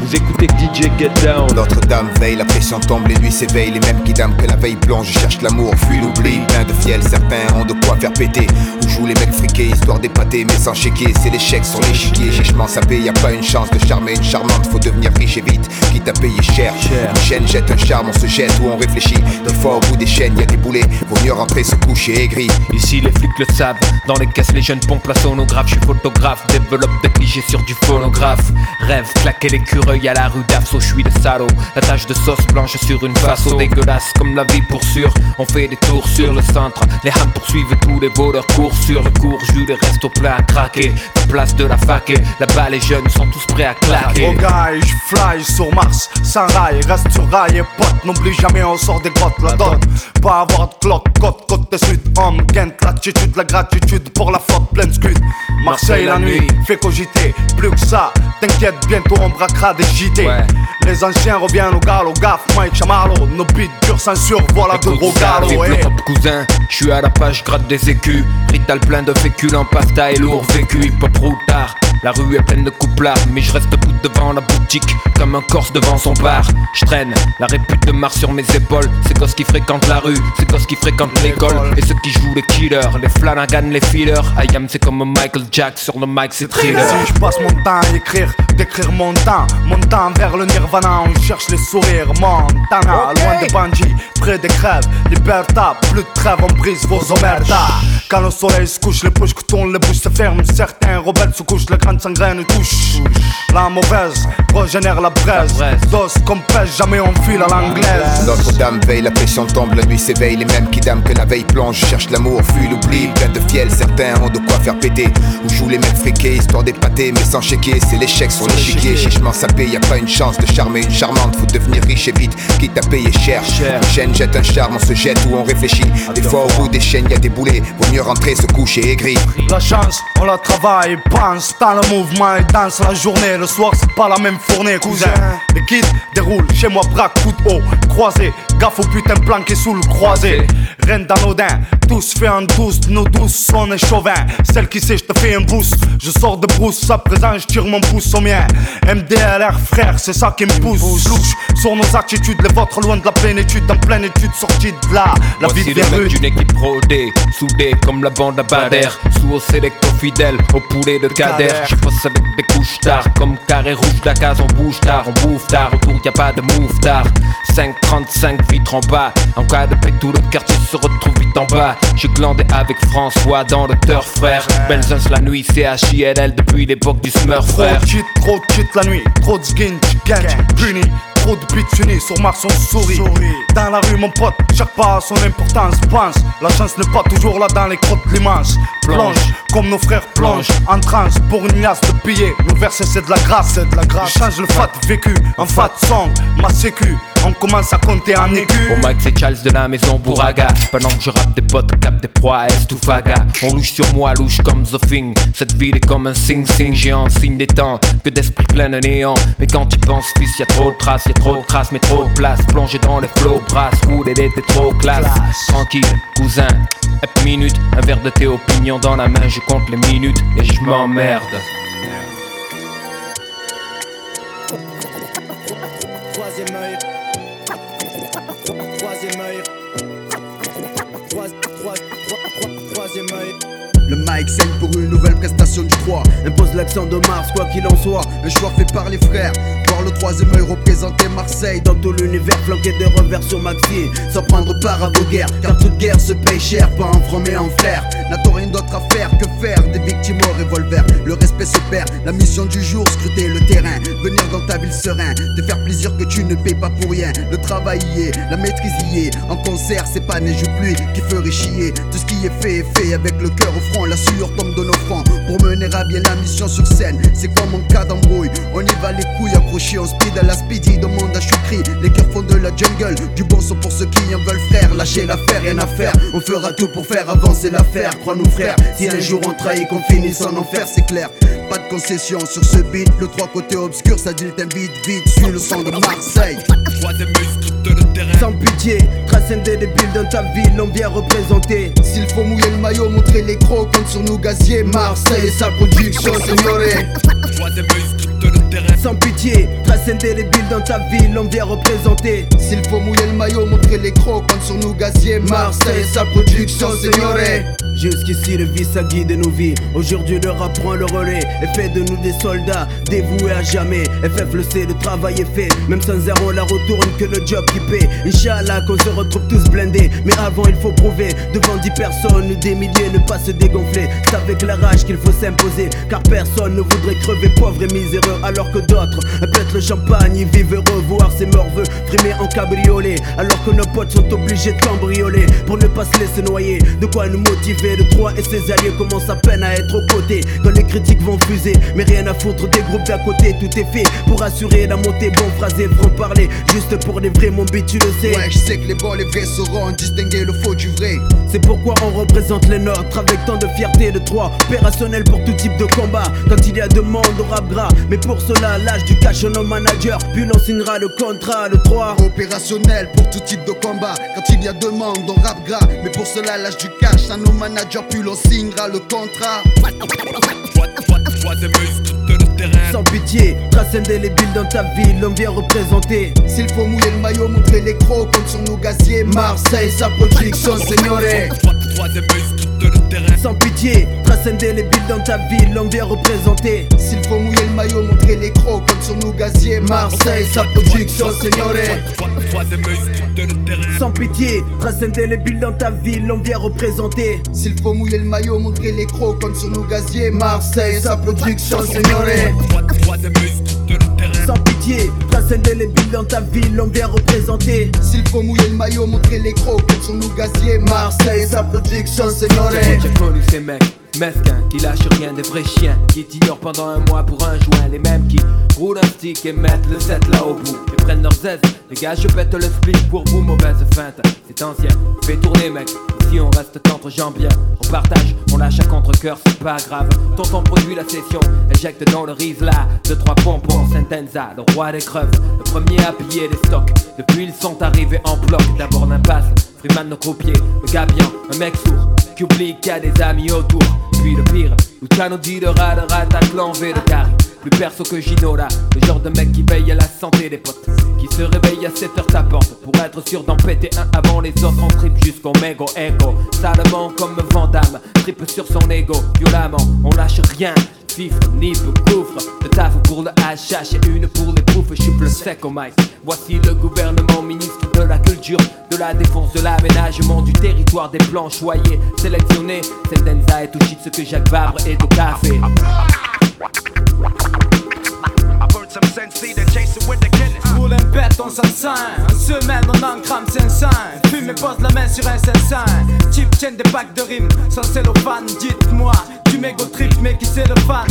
vous écoutez DJ Get Down. Notre-Dame veille, la pression tombe, les nuits s'éveillent. Les mêmes qui que la veille plonge, cherchent l'amour, fuient l'oubli. Plein de fiel, certains ont de quoi faire péter. Où jouent les mecs friqués, histoire d'épater, mais sans chéquier. C'est l'échec sur l'échiquier, chichement sapé. Y a pas une chance de charmer une charmante, faut devenir riche et vite. Quitte à payer cher. Une chaîne jette un charme, on se jette ou on réfléchit. Des fois, au bout des chaînes, y a des boulets. Vaut mieux rentrer, se coucher aigri. Ici les flics le savent, dans les caisses les jeunes pompent la sonographe, je suis photographe, développe des clichés sur du phonographe. Rêve, claquer l'écureuil à la rue d'Afso, je suis le salaud. La tache de sauce blanche sur une face dégueulasse comme la vie pour sûr. On fait des tours sur le centre, les hams poursuivent tous les voleurs courent sur le cours, jus les restos pleins à craquer. La place de la fac et là-bas les jeunes sont tous prêts à claquer. Oh guy, je fly sur Mars, sans rail, reste sur rail et pote, n'oublie jamais on sort des grottes, la dot. Pas avoir de cloque, côte, côte de sud, homme, Kent, l'attitude, la gratitude pour la flotte pleine scud. Marseille la nuit, fait cogiter, plus que ça, t'inquiète, bientôt on braquera des JT. Les anciens reviennent au galop, gaffe, Mike Chamarlo, nos beats dure censure, voilà de gros galops. Le rap, cousin, je suis à la page, gratte des écus. Rital plein de féculents, pasta et lourd vécu, hip hop routard. La rue est pleine de couplards, mais je reste debout devant la boutique, comme un corse devant son bar. Je traîne la répute de Mars sur mes épaules. C'est gosses qui fréquentent la rue, c'est gosses qui fréquentent l'école. Et ceux qui jouent les killers, les Flanagan, les fillers. I am, c'est comme Michael Jack sur le mic, c'est thriller. Si je passe mon temps à écrire, d'écrire mon temps, mon vers le nirvana, on cherche les sourires. Montana, loin des bandits, près des crèves, liberta, plus de trêve, on brise vos omertas. Quand le soleil se couche, les bouches que tournent, les bouches se ferment. Certains rebelles se couchent, les grandes sangraines touchent. La mauvaise régénère la braise. Dos comme pêche, jamais on file à l'anglaise. Notre-Dame veille, la pression tombe, la nuit s'éveille. Les mêmes qui dament que la veille plonge, cherchent l'amour, fuient l'oubli. Plein de fiel, certains ont de quoi faire péter. Où jouent les mecs friqués, histoire d'épater, mais sans chéquier. C'est l'échec sur l'échiquier, chichement sapé. Y a pas une chance de charmer une charmante, faut devenir riche et vite. Quitte à payer cher. Une chaîne jette un charme, on se jette ou on réfléchit. Des fois, au bout des chaînes, y a des boulets. Vaut mieux rentrer, se coucher aigri. La chance, on la travaille, pense dans le mouvement et danse la journée. Le soir, c'est pas la même fournée, cousin. Les kids déroulent chez moi, braque, coup de haut, croisé. Gaffe au putain planqué sous le croisé. Reine d'anodin, tous fait en douce, nos douces, on est chauvin. Celle qui sait, je te fais un boost. Je sors de brousse, à présent, je tire mon pouce au mien. MDLR, frère, c'est ça qui me pousse. Louche sur nos attitudes, les vôtres loin de la plénitude, en pleine étude, sortie de là. La vie de les mecs d'une équipe rodée, soudée comme la bande à Bader. Sous au sélecto fidèle, au poulet de Kader. Je passe avec des couches tard, comme carré rouge de la case, on bouge tard, on bouffe tard. Autour y a pas de move tard. 5,35 vitres en bas. En cas de paix, tout le quartier se retrouve vite en bas. J'ai glandé avec François dans le turf, frère. Belzens la nuit, CHILL depuis l'époque du Smurf, Trop frère. trop de shit la nuit, trop de skin, ganj, puni, trop de unis sur Mars on sourit. Dans la rue mon pote, chaque pas a son importance, pense, la chance n'est pas toujours là dans les crottes l'immense. Plonge, comme nos frères plongent, en transe pour une liasse de billets. Nos versets c'est de la grâce, c'est de la grâce. Change le fat vécu en fat song, ma sécu, on commence à compter en écu. Au mic c'est Charles de la maison Bouraga Pendant que je rappe des potes, cap des proies, est ou faga On louche sur moi, louche comme The Thing. Cette ville est comme un sing-sing. Géant, signe des temps Que d'esprit plein de néant. Mais quand tu penses fils, y a trop de traces, y a trop de traces Mais trop de place, plongé dans les flots, brasse Roule et t'es trop classe. Tranquille, cousin, hep minute Un verre de thé opinion dans la main, je compte les minutes Et je m'emmerde Le mic saigne pour une nouvelle prestation du 3 Impose l'accent de Mars, quoi qu'il en soit. Un choix fait par les frères. Voir le troisième œil représenter Marseille Dans tout l'univers. Flanqué de revers sur Maxi Sans prendre part à vos guerres. Car toute guerre se paye cher, pas en franc mais en frère N'a-t-on rien d'autre à faire que faire Des victimes au revolver. Le respect se perd, la mission du jour Scruter le terrain, venir dans ta ville serein. Te faire plaisir que tu ne payes pas pour rien. Le travail y est, la maîtrise y est. En concert c'est pas neige ou pluie qui ferait chier. Tout ce qui est fait est fait avec le cœur au front La sueur tombe de nos fronts Pour mener à bien la mission sur scène C'est comme en cas d'embrouille. On y va les couilles accrochées en speed à la speedy Demande à Choukri, les cœurs font de la jungle Du bon son pour ceux qui en veulent frère Lâchez l'affaire, rien à faire. On fera tout pour faire avancer l'affaire. Crois-nous frère, si un jour on trahit qu'on finisse en enfer c'est clair. Pas de concession sur ce beat, le trois côtés obscur, ça dit le vite, vite, suis le son de Marseille. Sans pitié, des bulles dans ta ville, on vient représenter. S'il faut mouiller le maillot, montrer les crocs, compte sur nous gaziers. Marseille et sa production, œil scrute le terrain. Sans pitié, trace indélébile dans ta ville, on vient représenter. S'il faut mouiller le maillot, montrer les crocs, quand sur nous gazier, Marseille et sa production, signoré. Jusqu'ici le vice a guidé nos vies. Aujourd'hui le rap prend le relais Et fait de nous des soldats. Dévoués à jamais. FF le sait, le travail est fait. Même sans zéro la retourne que le job qui paie. Inch'Allah qu'on se retrouve tous blindés. Mais avant il faut prouver. Devant dix personnes ou des milliers ne pas se dégonfler. C'est avec la rage qu'il faut s'imposer. Car personne ne voudrait crever pauvre et miséreux. Alors que d'autres pètent le champagne Ils vivent heureux. Voir ses morveux frimer en cabriolet. Alors que nos potes sont obligés de cambrioler Pour ne pas se laisser noyer. De quoi nous motiver de Troyes et ses alliés commencent à peine à être aux côtés. Quand les critiques vont fuser Mais rien à foutre des groupes d'à côté Tout est fait pour assurer la montée. Bon phrasé, franc parler Juste pour les vrais mon beat tu le sais. Ouais je sais que les bons les vrais sauront distinguer le faux du vrai. C'est pourquoi on représente les nôtres Avec tant de fierté de Troyes Opérationnel pour tout type de combat. Quand il y a demande au rap gras Mais pour cela l'âge du cash nos managers Puis l'on signera le contrat de 3 Opérationnel pour tout type de combat. Quand il y a demande on rap gras Mais pour cela l'âge du cash à nos managers manager, puis l'on signera le contrat. Sans pitié, trace indélébile dans ta ville, on vient représenter. S'il faut mouiller le maillot, montrer les crocs comme sur nos gaziers. Marseille, sa production, seigneuré. Sans pitié, trace indélébile dans ta ville, on vient représenter. S'il faut mouiller le maillot, montrer les crocs comme sur nos gaziers. Marseille, sa production, seigneuré. Sans pitié, trace indélébile dans ta ville, on vient représenter. S'il faut mouiller le maillot, montrer les crocs comme sur nos gaziers. Marseille, sa production, seigneuré. Sans pitié, trace indélébile dans ta ville, on vient représenter. S'il faut mouiller le maillot, montrer les crocs comme sur nos gaziers. Marseille, sa production, seigneuré. J'ai connu ces mecs mesquins qui lâchent rien, des vrais chiens qui t'ignorent pendant un mois pour un joint, les mêmes qui roulent un stick et mettent le set là au bout et prennent leurs aises. Les gars, je pète le split pour vous, mauvaise feinte. C'est ancien, fais tourner, mec. Ici on reste qu'entre gens bien. On partage, on lâche à contre-coeur, c'est pas grave. Tonton produit la session, éjecte dans le riz là. Deux, trois pompons, Sentenza, le roi des creuves. Le premier à piller les stocks. Depuis ils sont arrivés en bloc. D'abord l'impasse, Freeman nos croupiers, le gars bien, un mec sourd. Qui oublie qu'il y a des amis autour. Puis le pire, Luciano dit de rat de rat à l'envers de carré. Plus perso que Ginola, le genre de mec qui veille à la santé des potes. Qui se réveille à 7 heures sa porte pour être sûr d'en péter un avant les autres. On trip jusqu'au mégo écho. Salement comme Vandame, trip sur son ego. Violemment, on lâche rien. Fifre, nip, gouffre, de taf pour le HH et une pour les poufs, je suis plus sec au mic. Voici le gouvernement ministre de la culture, de la défense, de l'aménagement du territoire, des plans choyés, sélectionnés. C'est Denza et tout shit ce que Jacques Vabre et de café. Roule un bête, on s'en En semaine, on en crame 500. Fume et pose la main sur un 500. Chip tienne des packs de rimes sans cellophane. Dites-moi, du mégo trip, mais qui c'est le fan?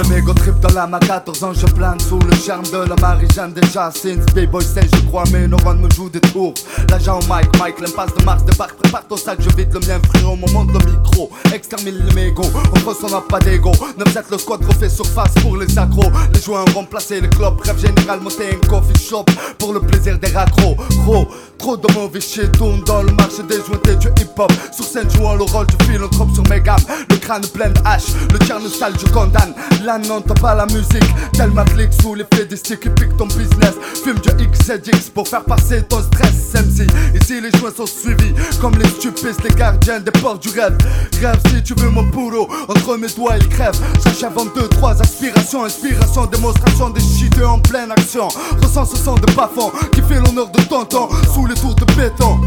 Le mégo trip dans la ma 14 ans je plane sous le charme de la Marie-Jeanne déjà Since B-Boy sait je crois mes neurones me jouent des tours. L'agent Mike, Mike, l'impasse de Mars débarque Prépare ton sac, je vide le mien frérot, mon monde le micro. Extermine le mégo, on ressent n'a pas d'ego. 9-7 le squad refait surface pour les accros. Les joueurs remplacé les clubs, rêve général monter un coffee shop Pour le plaisir des raccros, gros Trop de mauvais shit tourne dans le marché des jointés du hip hop Sur scène jouant le rôle du philanthrope sur mes gammes. Le crâne plein de hache, le tien sale je condamne Là non t'as pas la musique. Tellement clic sous des sticks qui piquent ton business. Fume du XZX pour faire passer ton stress MC Ici les joints sont suivis Comme les stupides, les gardiens des portes du rêve. Rêve si tu veux mon boulot Entre mes doigts il crève J'achève en deux, trois aspirations Inspiration, démonstration des shit en pleine action. Ressens ce son de bafon Qui fait l'honneur de tonton Sous les tours de béton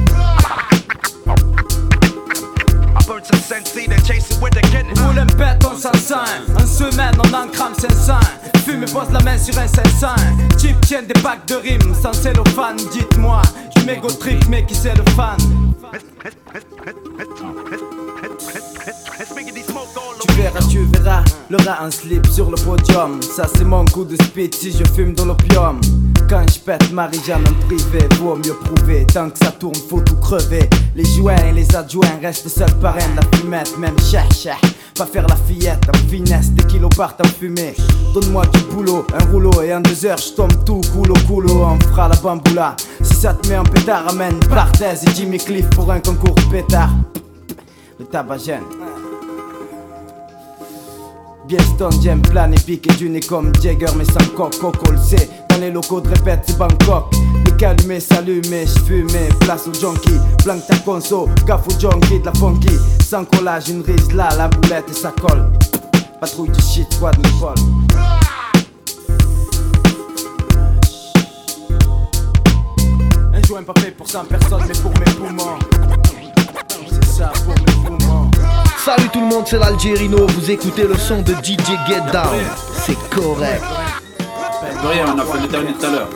Roule un bête, on s'en En semaine, on en crame 500. Fume et pose la main sur un 500. Chip tienne des packs de rimes sans cellophane. Dites-moi, du mégo trip, mais qui c'est le fan? Tu verras, tu verras, le rat en slip sur le podium. Ça c'est mon coup de speed si je fume dans l'opium. Quand je pète Marie-Jeanne en privé, vaut mieux prouver. Tant que ça tourne, faut tout crever. Les joints et les adjoints restent seuls parrains. La fumette, même cher, Pas faire la fillette en finesse, des kilos partent en fumée. Donne-moi du boulot, un rouleau et en deux heures, je tombe tout coulo coulo. On fera la bamboula. Si ça te met en pétard, amène Barthez et Jimmy Cliff pour un concours de pétard. Le tabagène. Bien stone, j'aime plan épique et du nez comme Jagger mais sans coq, coco le sait Dans les locaux de répète c'est Bangkok. Le calme s'allumer, j'fume, place au junkie Blanc ta conso, gaffe au junkie de la funky. Sans collage, une rise là, la boulette et ça colle. Patrouille du shit, squad me colle. Un joint pas fait pour 100 personnes mais pour mes poumons. C'est ça pour mes poumons. Salut tout le monde, c'est l'Algérino. Vous écoutez le son de DJ Get Down. C'est correct. Rien, on a fait le dernier tout à l'heure.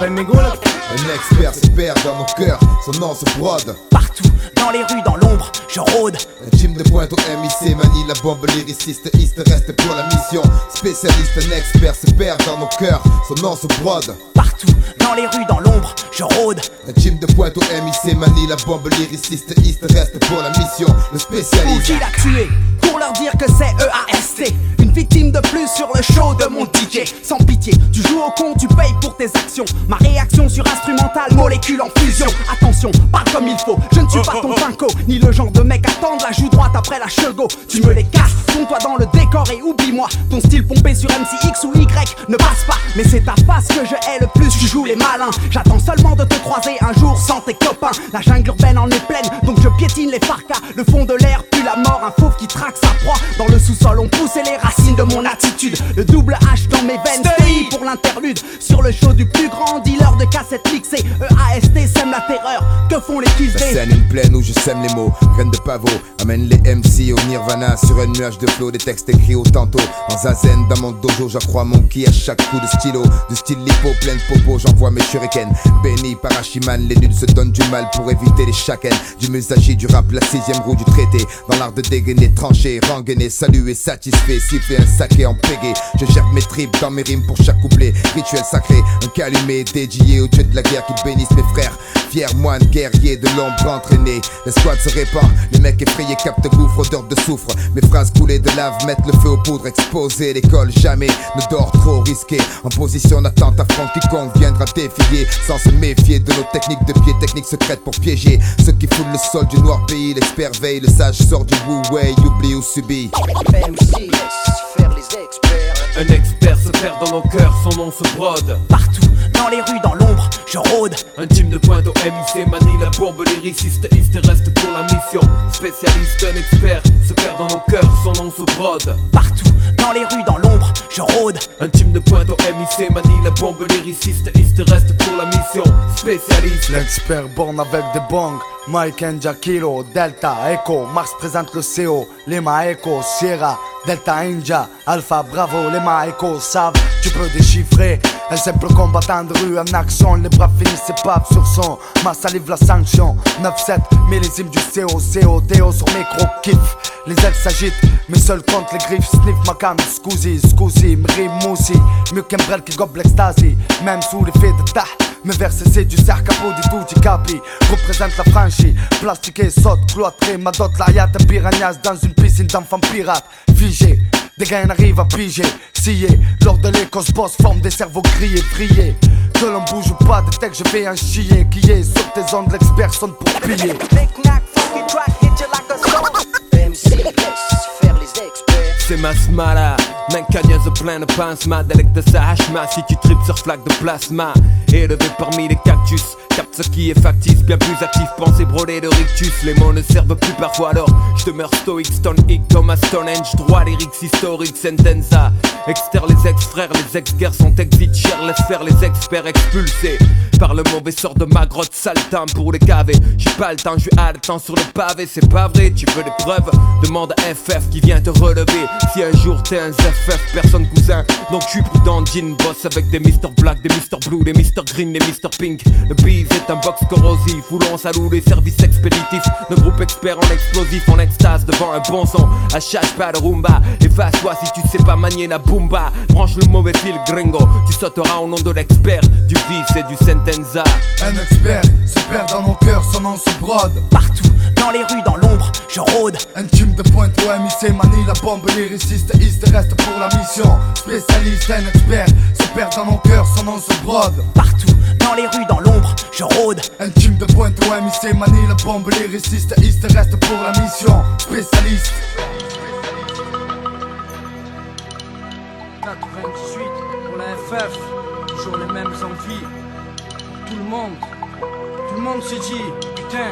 Un expert se perd dans nos cœurs, son nom se brode. Partout, dans les rues, dans l'ombre, je rôde. Un team de pointe au MIC manie la bombe lyriciste, East reste pour la mission. Spécialiste, un expert se perd dans nos cœurs, son nom se brode. Partout, dans les rues, dans l'ombre, je rôde. Un team de pointe au MIC manie la bombe lyriciste, East reste pour la mission. Le spécialiste. Qui l'a tué? Pour leur dire que c'est EAST. Une victime de plus sur le show de mon DJ. Sans pitié, tu joues au con, tu payes pour tes actions. Ma réaction sur instrumental, molécule en fusion. Attention, parle comme il faut. Je ne suis pas ton pinko, ni le genre de mec à tendre la joue droite après la chego. Tu me les casses, fonds-toi dans le décor et oublie-moi. Ton style pompé sur MCX ou Y ne passe pas. Mais c'est ta face que je hais le plus, tu joues les malins. J'attends seulement de te croiser un jour sans tes copains. La jungle urbaine en est pleine, donc je piétine les farcas. Le fond de l'air pue la mort, un fauve qui traque sa proie. Dans le sous-sol, on poussait les racines de mon attitude. Le double H dans mes veines, stay pour l'interlude. Sur le show du plus grand dealer de cassettes mixées, EAST sème la terreur. Que font les fils La scène une plaine où je sème les mots, graines de pavot, amène les MC au nirvana sur un nuage de flow, des textes écrits au tantôt. En zazen dans mon dojo, j'accrois mon ki à chaque coup de stylo. Du style lipo, plein de popo, j'envoie mes shurikens. Béni par Hachiman, les nuls se donnent du mal pour éviter les chakens. Du musagi, du rap, la sixième roue du traité. Dans l'art de dégainer, trancher, rengainer, saluer, satisfait, siffler un saké en pégé. Je gère mes tripes dans mes rimes pour chaque couplet. Rituel sacré, un calumet dédié au dieu de la guerre qui bénisse mes frères. Fier moine, guerrier de l'ombre entraîné. L'escouade se répand, les mecs effrayés captent gouffre, odeur de soufre. Mes phrases coulées de lave mettent le feu aux poudres exposées. L'école jamais ne dort trop risqué. En position d'attente, affronte quiconque viendra défier. Sans se méfier de nos techniques de pied, techniques secrètes pour piéger. Ceux qui foulent le sol du noir pays, l'expert veille, le sage sort du wu-way, oublie ou subit. Un expert se perd dans nos cœurs, son nom se brode. Partout, dans les rues, dans l'ombre, je rôde. Un team de pointe au MIC manie la bombe lyriciste, East reste pour la mission. Spécialiste, un expert se perd dans nos cœurs, son nom se brode. Partout, dans les rues, dans l'ombre, je rôde. Un team de pointe au MIC manie la bombe lyriciste, East reste pour la mission. Spécialiste. L'expert born avec des bongs Mike Ninja Kilo, Delta, Echo, Mars présente le CO, Lima Echo, Sierra, Delta Ninja, Alpha Bravo, Lima Echo, savent, tu peux déchiffrer. Un simple combattant de rue en action, les bras finissent et paf sur son, ma salive la sanction. 9-7, millésime du CO, CO, Théo sur micro, kiff. Les ailes s'agitent, mais seul contre les griffes, sniff ma cam, scousi, scousi, m'rime moussi, mieux qu'un brel qui gobe même sous l'effet de tah. Me verser c'est du cerf capot du tout du capi. Représente la franchise. Plastiqué, saute, cloîtré Ma dot la yacht piranhas dans une piscine d'enfants pirates. Figé des gars arrivent à piger, scier Lors de l'écosse boss forme des cerveaux grillés, brillés Que l'on bouge ou pas, des textes je vais en chier. Qui est sur tes ondes, l'expert sonne pour piller. C'est ma smala, Mancagnaise plein de pincements Délect de sa hachma si tu tripes sur flaque de plasma. Élevé parmi les cactus Capte ce qui est factice, bien plus actif. Pensée brodée de rictus, les mots ne servent plus parfois. Alors je demeure stoïque, stone hic Thomas Stonehenge Droit lyrics historiques, sentenza. Externe les ex-frères, les ex-guerres sont exit Cher laisse faire les experts expulsés Par le mauvais sort de ma grotte temps pour les caver. J'ai pas le temps, je haletant sur le pavé C'est pas vrai, tu veux des preuves? Demande à FF qui vient te relever. Si un jour t'es un FF, personne cousin Donc je suis prudent, jean boss avec des Mr Black, des Mr Blue, des Mr Green, des Mr Pink. Le bise est un box corrosif, voulons salut les services expéditifs Le groupe expert en explosif, en extase devant un bon son À chaque pas de rumba, efface-toi si tu sais pas manier la boomba. Branche le mauvais fil gringo, tu sauteras au nom de l'expert. Du vice et du sentenza. Un expert se perd dans nos cœurs, son nom se brode. Partout, dans les rues, dans l'ombre, je rôde. Un team de pointe au MIC manie la bombe lyriciste East reste pour la mission. Spécialiste, un expert se perd dans nos cœurs, son nom se brode. Partout, dans les rues, dans l'ombre, je rôde Un team de pointe au MIC manie la bombe lyriciste East reste pour la mission Spécialiste 98 pour la FF, toujours les mêmes envies. Tout le monde, tout le monde s'est dit, putain,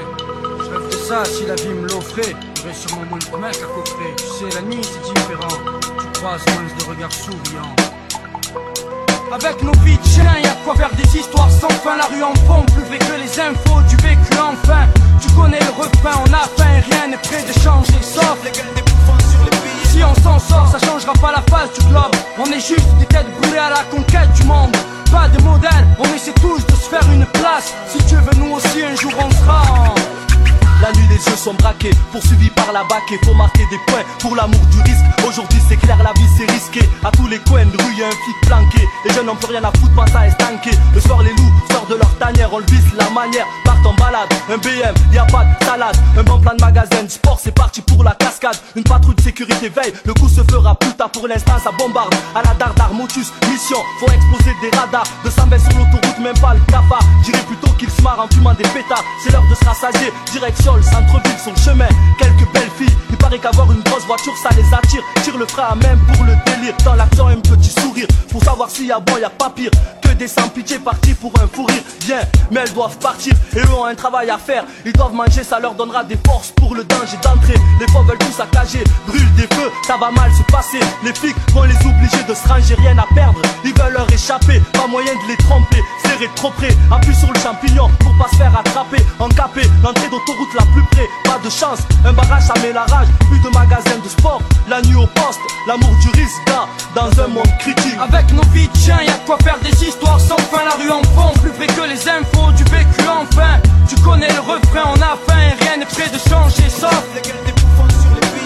je rêve de ça si la vie me l'offrait. J'aurais sûrement moins de mec à coffrer. Tu sais, la nuit c'est différent, tu croises moins de regards souriants. Avec nos vies de chien, y'a de quoi faire des histoires sans fin. La rue en fond, plus vrai que les infos du vécu enfin. Tu connais le refrain, on a faim, rien n'est prêt de changer, sauf les gueules des sur les pays. Si on s'en sort, ça changera pas la face du globe. On est juste des têtes brûlées à la conquête du monde. Pas de modèle, on essaie tous de se faire une place. Si tu veux, nous aussi un jour on les yeux sont braqués, poursuivis par la bac et faut marquer des points pour l'amour du risque. Aujourd'hui c'est clair, la vie c'est risqué. À tous les coins de rue y'a un flic planqué. Les jeunes n'ont plus rien à foutre, pas ça estanqué. Le soir les loups sortent de leur tanière, on le visse la manière. Partent en balade, un BM, y a pas de salade. Un bon plan de magasin, sport c'est parti pour la cascade. Une patrouille de sécurité veille, le coup se fera plus tard pour l'instant ça bombarde. À la dardar, motus, mission, faut exploser des radars. 220 sur l'autoroute, même pas le cafard. Dirais plutôt qu'ils se marrent en fumant des pétards. C'est l'heure de se rassasier, direction le centre-ville, son chemin, quelques belles filles. Il paraît qu'avoir une grosse voiture, ça les attire. Tire le frein à même pour le délire. Dans l'action, un petit sourire. Pour savoir s'il y a bon, y a pas pire. Que des sans-pitié partis pour un fou rire. Bien, mais elles doivent partir et eux ont un travail à faire. Ils doivent manger, ça leur donnera des forces pour le danger d'entrer. Les fois veulent tout saccager, brûlent des feux, ça va mal se passer. Les flics vont les obliger de se ranger, rien à perdre. Ils veulent leur échapper, pas moyen de les tromper. Serrer trop près, appuie sur le champignon pour pas se faire attraper. Encapé, l'entrée d'autoroute la plus près, pas de chance. Un barrage, ça met la rage. Plus de magasins de sport, la nuit au poste, l'amour du risque dans un monde critique. Avec nos vies de chiens, y'a quoi faire des histoires sans fin. La rue en fond, plus vrai que les infos du vécu enfin. Tu connais le refrain, on a faim, rien n'est prêt de changer, sauf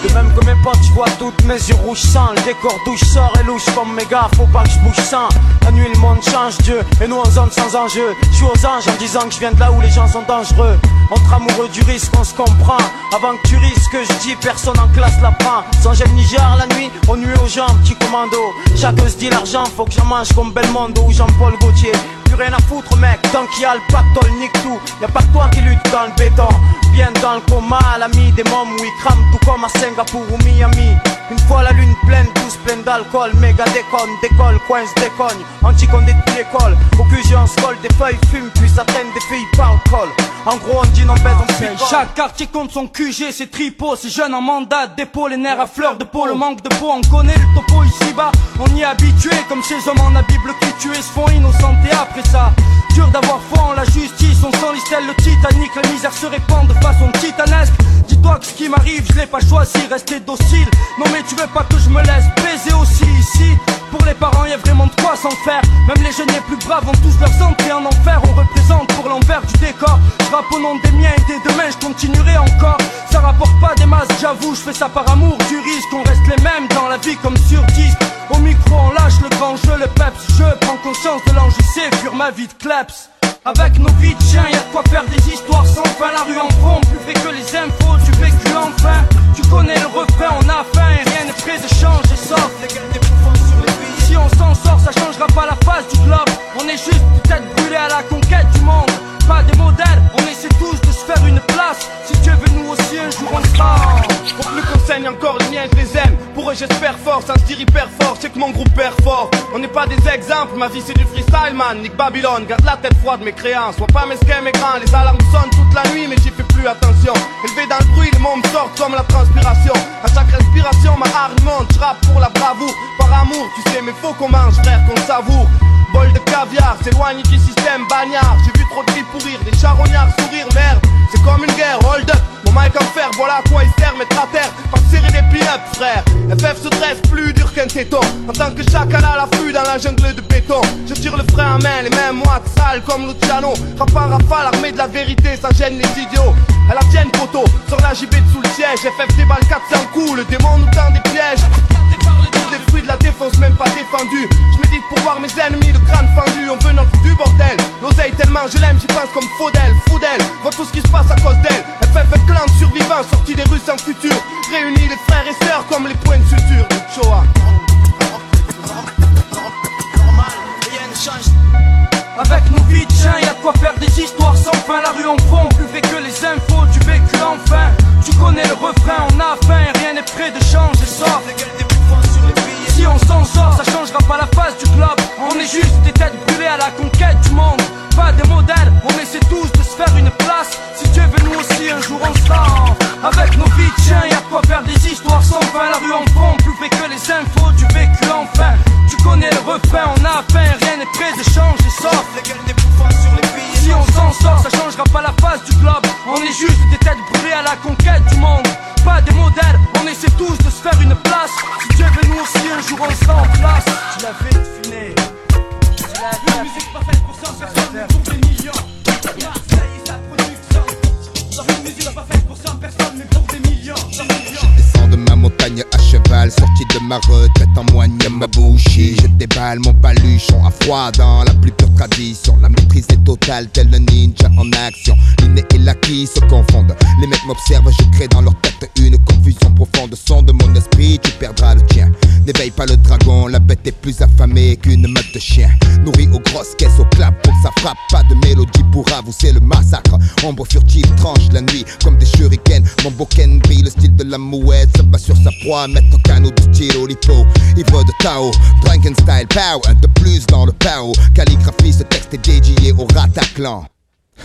De même que mes potes, je vois toutes mes yeux rouges sang Le décor douche sort et louche comme mes gars, faut pas que je bouge sans. La nuit le monde change Dieu et nous en zone sans enjeu. Je suis aux anges en disant que je viens de là où les gens sont dangereux. Entre amoureux du risque on se comprend. Avant que tu risques je dis personne en classe la prend. Sans gel Niger la nuit on nuit aux gens petit commando. Chacun se dit l'argent faut que j'en mange comme Belmondo ou Jean-Paul Gaultier. Plus rien à foutre mec Tant qu'il y a le pactole nique tout. Y'a pas que toi qui lutte dans le béton. Bien dans le coma l'ami des mômes où ils crament tout comme à venga por a Une fois la lune pleine tous pleins d'alcool Méga déconne, décolle, coince, décogne Anticondé de l'école Au QG on se colle des feuilles fument Puis ça traîne des filles par le col. En gros on dit non bête on picole. Chaque quartier compte son QG, ses tripots, ses jeunes en mandat, dépôt, les nerfs à fleur de peau, le manque de peau, on connaît le topo ici bas, on y est habitué, comme ces hommes en la Bible qui tués se font innocents et après ça, dur d'avoir foi en la justice, on sent l'istel le Titanic, la misère se répand de façon titanesque, dis-toi que ce qui m'arrive, je l'ai pas choisi, rester docile, non mais tu veux pas que je me laisse baiser aussi ici, pour les parents y a vraiment de quoi s'en faire, même les jeunes les plus braves ont tous leurs entrées en enfer, on représente pour l'envers du décor, je rappe au nom des miens et dès demain je continuerai encore. Ça rapporte pas des masses j'avoue je fais ça par amour. Du risque On reste les mêmes dans la vie comme sur disque Au micro on lâche le grand jeu le peps. Je prends conscience de l'enjeu c'est fuir ma vie de kleps avec nos vies de chiens, y'a de quoi faire des histoires sans fin. La rue en fond, plus vrai que les infos du vécu enfin. Tu connais le refrain, on a faim et rien n'est prêt de changer sauf les sur les Si on s'en sort, ça changera pas la face du globe. On est juste peut-être brûlés à la conquête du monde Pas des modèles, on essaie tous de se faire une place. Si Dieu veut nous aussi un jour on sera Pour plus qu'on encore les miens je les aime. Pour eux j'espère fort, ça se dire hyper fort. C'est que mon groupe perd fort. On n'est pas des exemples, ma vie c'est du freestyle man. Nick Babylone, garde la tête froide mes créances. Sois pas mesquin mais grand, les alarmes sonnent toute la nuit Mais j'y fais plus attention. Élevé dans le bruit, les mots me sortent comme la transpiration. À chaque respiration ma hargne monte. Je pour la bravoure, par amour Tu sais mais faut qu'on mange frère, qu'on savoure Bol de caviar, s'éloigne du système bagnard. J'ai vu trop de filles pourrir, des charognards sourire Merde, c'est comme une guerre, hold up Mon mic en fer, voilà à quoi il sert, mettre à terre. Pas serrer des pin-up frère. FF se dresse plus dur qu'un téton. En tant que chacal à l'affût dans la jungle de béton. Je tire le frein à main, les mêmes moites sales comme Luciano Rap en rafale, armé de la vérité, ça gêne les idiots. Elle la tienne poteau, sur la JB sous le siège. FF déballe 400 coups, le démon nous tend des pièges des fruits de la défense même pas défendu Je médite pour voir mes ennemis, le crâne fendu On veut notre du bordel. L'oseille tellement je l'aime, j'y pense comme Faudel. Faudel, voit tout ce qui se passe à cause d'elle. FF est clan de survivants, sortis des rues sans futur. Réunis les frères et sœurs comme les points de suture. Shoah. Avec nos vies de y'a de quoi faire des histoires sans fin. La rue en fond, plus fait que les infos du vécu enfin. Tu connais le refrain, on a faim, rien n'est prêt de changer sauf si on s'en sort, ça changera pas la face du globe. On est juste des têtes brûlées à la conquête du monde. Pas des modèles, on essaie tous de se faire une place. Si Dieu veut, nous aussi un jour on sera. Avec nos vies, tiens, y'a quoi faire des histoires sans fin. La rue en fond, plus fait que les infos du vécu enfin. Tu connais le refrain, on a peine, rien n'est prêt de changer sauf. Si on s'en sort, ça changera pas la face du globe. On est juste des têtes brûlées à la conquête du monde. Pas des modèles, essaie tous de se faire une place. Si Dieu veut nous aussi, un jour on sera en place. Tu l'avais deviné. La musique pas faite pour 100 personnes, mais pour des millions. Marseille et sa production. Une musique pas faite pour 100 personnes, mais pour des millions. À cheval, sorti de ma retraite en moigne ma bouchie. Je déballe mon paluchon à froid dans la plus pure tradition. La maîtrise est totale, tel le ninja en action. L'inné et l'acquis se confondent. Les mecs m'observent, je crée dans leur tête une confusion profonde. Son de mon esprit, tu perdras le tien. N'éveille pas le dragon, la bête est plus affamée qu'une meute de chiens. Nourrie aux grosses caisses, au clap pour que ça frappe. Pas de mélodie pour avouer le massacre. Ombre furtive tranche la nuit comme des shurikens. Mon boken brille, le style de la mouette se bat sur sa proie. Mettre au canot du stylo lipo. Ivre de Tao, Drunken style power. Un de plus dans le Pao. Calligraphie, ce texte est dédié au Rataclan.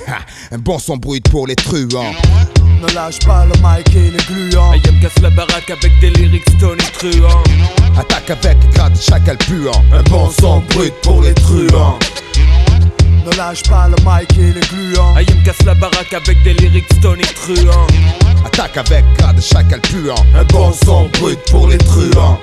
Ha, un bon son brut pour les truands. Ne lâche pas le mic et les gluants. Ayam casse la baraque avec des lyrics stone et truands. Attaque avec grade chacal puant. Un bon son brut pour les truands. Ne lâche pas le mic et les gluants. Ayam casse la baraque avec des lyrics stone et truands. Attaque avec grade chacal puant. Un bon son brut pour les truands.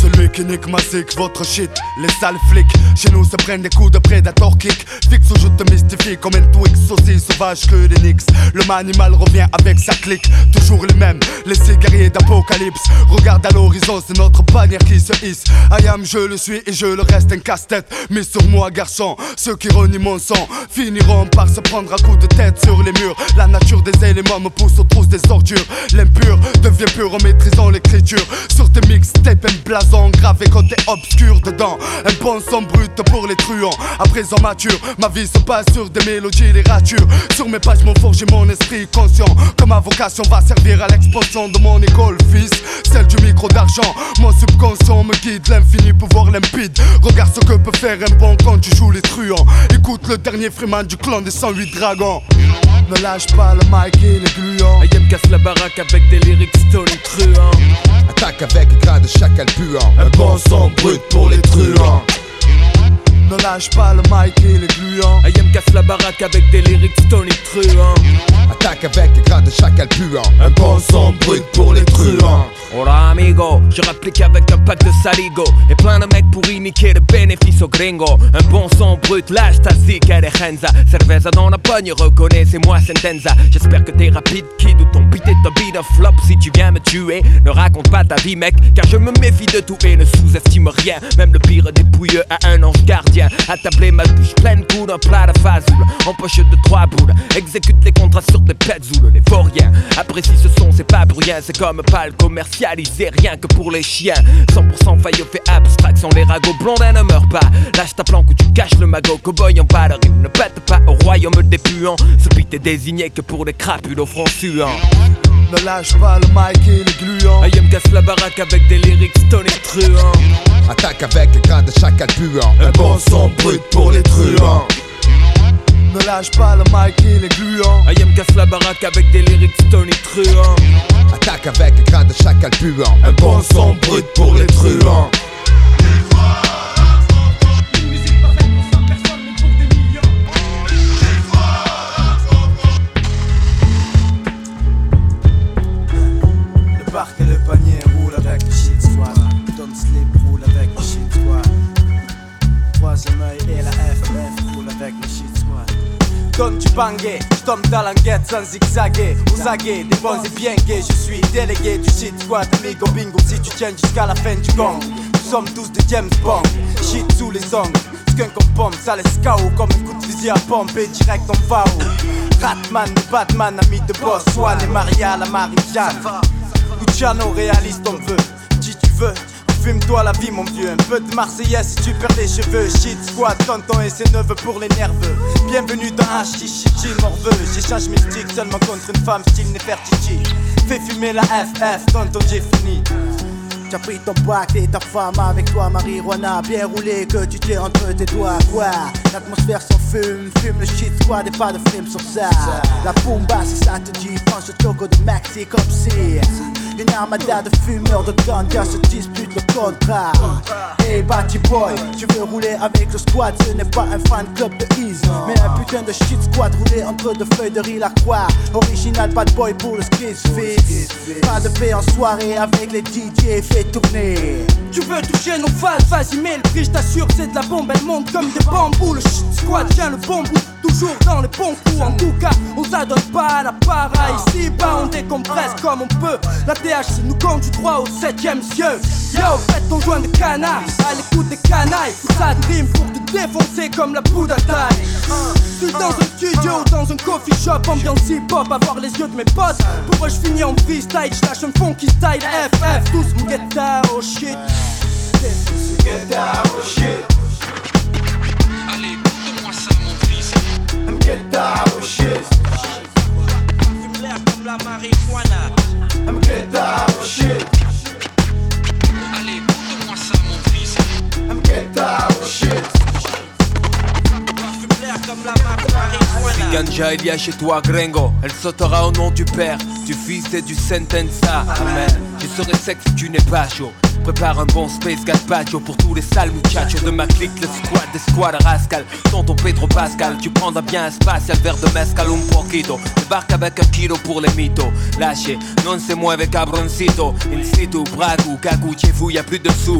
Celui qui nique ma sick, votre shit, les sales flics. Chez nous se prennent des coups de prédator kick. Fixe ou je te mystifie comme un Twix, aussi sauvage que des Nix. Le manimal revient avec sa clique, toujours les mêmes, les guerriers d'apocalypse. Regarde à l'horizon, c'est notre bannière qui se hisse. I am, je le suis et je le reste un casse-tête. Mais sur moi, garçon, ceux qui renient mon sang finiront par se prendre à coups de tête sur les murs. La nature des éléments me pousse aux trousses des ordures. L'impur devient pur en maîtrisant l'écriture. Sur tes mixtapes, un blason gravé côté obscur dedans. Un bon son brut pour les truands. À présent mature, ma vie se passe sur des mélodies, les ratures. Sur mes pages, m'ont forgé mon esprit conscient. Que ma vocation va servir à l'expansion de mon école, fils. Celle du micro d'argent. Mon subconscient me guide, l'infini pouvoir limpide. Regarde ce que peut faire un bon quand tu joues les truands. Écoute le dernier Freeman du clan des 108 dragons. Ne lâche pas le mic et les gluants. Ayam casse la baraque avec des lyrics stone et truands. Attaque avec grade chacal Un bon son brut pour les truands. Ne lâche pas le mic et les gluants. Ayam casse la baraque avec des lyrics stone et truands. Attaque avec grade chacal puant. Un bon son brut pour les truands. Hola amigo, je réplique avec un pack de saligo Et plein de mecs pour niquer le bénéfice au gringo Un bon son brut, lâche ta zik, elle est Renza Cerveza dans la pogne, reconnais, c'est moi Sentenza J'espère que t'es rapide, kid, ou ton beat est un beat of flop Si tu viens me tuer, ne raconte pas ta vie mec Car je me méfie de tout et ne sous-estime rien Même le pire des pouilleux a un ange gardien Attablé ma bouche pleine coup d'un plat de fazoule. En poche de trois boules, exécute les contrats sur des pets les vauriens Apprécie ce son, c'est pas pour rien, c'est comme pas le commercialisé rien que pour les chiens. 100% faillot fait abstraction, les ragots blondins ne meurent pas. Lâche ta planque ou tu caches le magot, cowboy en palerie Ne pète pas. Au royaume des puants. Ce beat est désigné que pour les crapules au front Ne lâche pas le mic et les gluants Ayam casse la baraque avec des lyrics stone et truands Attaque avec le grain de chacal puant. Un bon son brut pour les truands. Ne lâche pas le mic et les gluants. Ayam casse la baraque avec des lyrics stone et truands. Attaque avec le grain de chacal puant. Un bon son brut pour les truands. Donne du bangé, je tombe dans sans zigzaguer. Aux aguets, des bons et bien gays. Je suis délégué du shit squad Amigo bingo, si tu tiens jusqu'à la fin du gong Nous sommes tous des James Bond. Shit sous les ongles. Skunk en pompe, ça laisse KO Comme un coup de fusil à pompe et direct on va Ratman, Batman, ami de boss. Swan et Maria, la Marie-Jeanne Luciano, réaliste on veut. Si tu veux? Fume-toi la vie mon vieux, un peu de Marseillaise si tu perds les cheveux. Shit squad, tonton et ses neveux pour les nerveux. Bienvenue dans chill morveux J'échange mes sticks seulement contre une femme style Nefertiti. Fais fumer la FF, tonton j'ai fini T'as pris ton bac et ta femme avec toi, marijuana bien roulé que tu t'es entre tes doigts. Quoi? L'atmosphère sans fume, fume le shit squad et pas de film sur ça. La bomba, si ça te dit, pense le choco de Maxi comme si. Une armada de fumeurs de ganja se dispute le contrat. Hey Batty Boy, tu veux rouler avec le squad, ce n'est pas un fan club de Ease, mais un putain de shit squad roulé entre deux feuilles de riz la croix. Original bad boy pour le squeeze fix. Pas de paix en soirée avec les DJ, Tu veux toucher nos phases, vas-y mets le prix, je t'assure c'est de la bombe, elle monte comme des bambous. Le squad tient le bon bout, toujours dans les bons coups. En tout cas, on s'adonne pas à la para. Ici bas on décompresse comme on peut. La THC nous compte du 3 au 7ème cieux Yo, faites ton joint de canard, à l'écoute des canailles. Tout ça dream pour te défoncer comme la poudre à taille Je suis dans un studio ou dans un coffee shop Ambiance hip-hop, avoir les yeux de mes potes Pour eux je finis en freestyle, je lâche un funky style FF, tous mon get oh shit Get down, shit. Allez, donne-moi ça mon fils Get down, shit. Fume l'air comme la marijuana Get down, shit. Allez, donne-moi ça mon fils Get down, shit. Ganja il y a chez toi Gringo. Elle sautera au nom du Père, du Fils et du Sentenza Amen. Je serai sec si tu n'es pas chaud Prépare un bon space gazpacho pour tous les sales muchachos de ma clique Le squad des squads rascal. Tonton Pedro Pascal Tu prendras bien un spatial verre de mezcal un poquito. Débarque avec un kilo pour les mythos. Lâchez, non moi avec cabroncito. In situ, bragu, cagou, chez vous y'a plus de sous.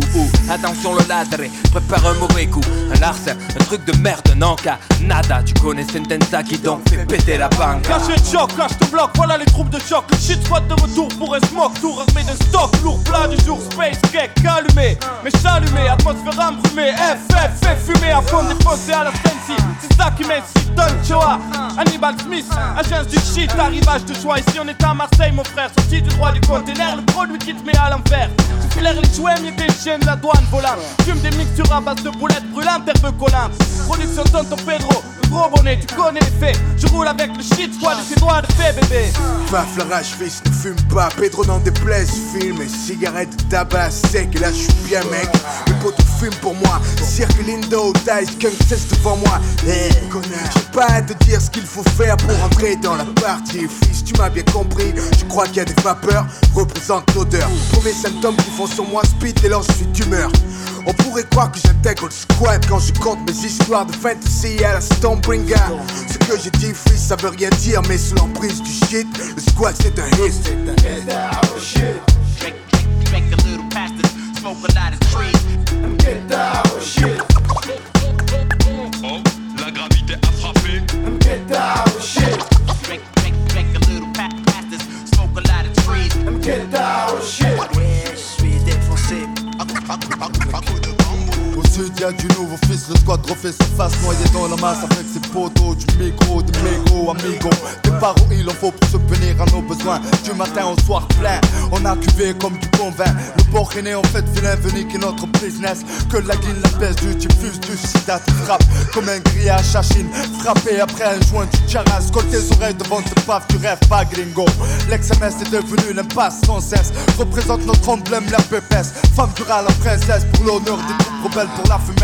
Attention le ladre, prépare un mauvais coup. Un larcin, un truc de merde, non cas Nada, tu connais Sentenza qui donc fait péter la banque. Caché de choc, cache ton bloc, voilà les troupes de choc. Le shit squad de retour pour un smoke, tour armé de stock, lourd plat du jour, space cake, allumé, mais allumé, atmosphère embrumée, FF, fait fumer à fond défoncé à la Sensi. C'est ça qui m'excite, Don Choa, Hannibal Smith, agence du shit, arrivage de choix. Ici on est à Marseille, mon frère, sorti du droit du conteneur, le produit qui te met à l'envers. Tu filaires les jouets, mieux des chiens de la douane volante. Fume des mixtures à base de boulettes brûlantes, herbe collante. Production Tonton Pedro, le gros bonnet, tu connais les faits. Je roule avec le shit squad et ses doigts de fait, bébé. Paf la rage fils ne fume pas Pedro n'en déplaise Filme et cigarette tabac sec Et là je suis bien mec Le poteau fume pour moi Cirque Lindo Dice Kung cesse devant moi Eh connard J'ai pas à te dire ce qu'il faut faire Pour entrer dans la partie Fils tu m'as bien compris Je crois qu'il y a des vapeurs Représente l'odeur Premier symptômes qui font sur moi speed Dès lors je suis d'humeur on pourrait croire que j'intègre le squad quand je compte mes histoires de fantasy à la Stonebringer. Ce que j'ai dit, fils, ça veut rien dire, mais sous l'emprise du shit, le squad c'est un hit. Smoke a lot of trees Get down, oh shit. Y'a du nouveau fils, le squad refait sa face noyé dans la masse avec ses poteaux, du micro, des mégots, amigo. Des barreaux, il en faut pour se punir à nos besoins. Du matin au soir plein, on a cuvé comme du bon vin. Le port est né en fait vilain, venu qui notre business. Que la guine, la peste du diffuse, du sida te frappe comme un grillage à Chine. Frappé après un joint du charas, colle tes oreilles devant te paf, tu rêves pas gringo. L'ex-MS est devenu l'impasse sans cesse. Représente notre emblème, la pépesse. Femme durale, la princesse pour l'honneur des troupes rebelles, pour la fumette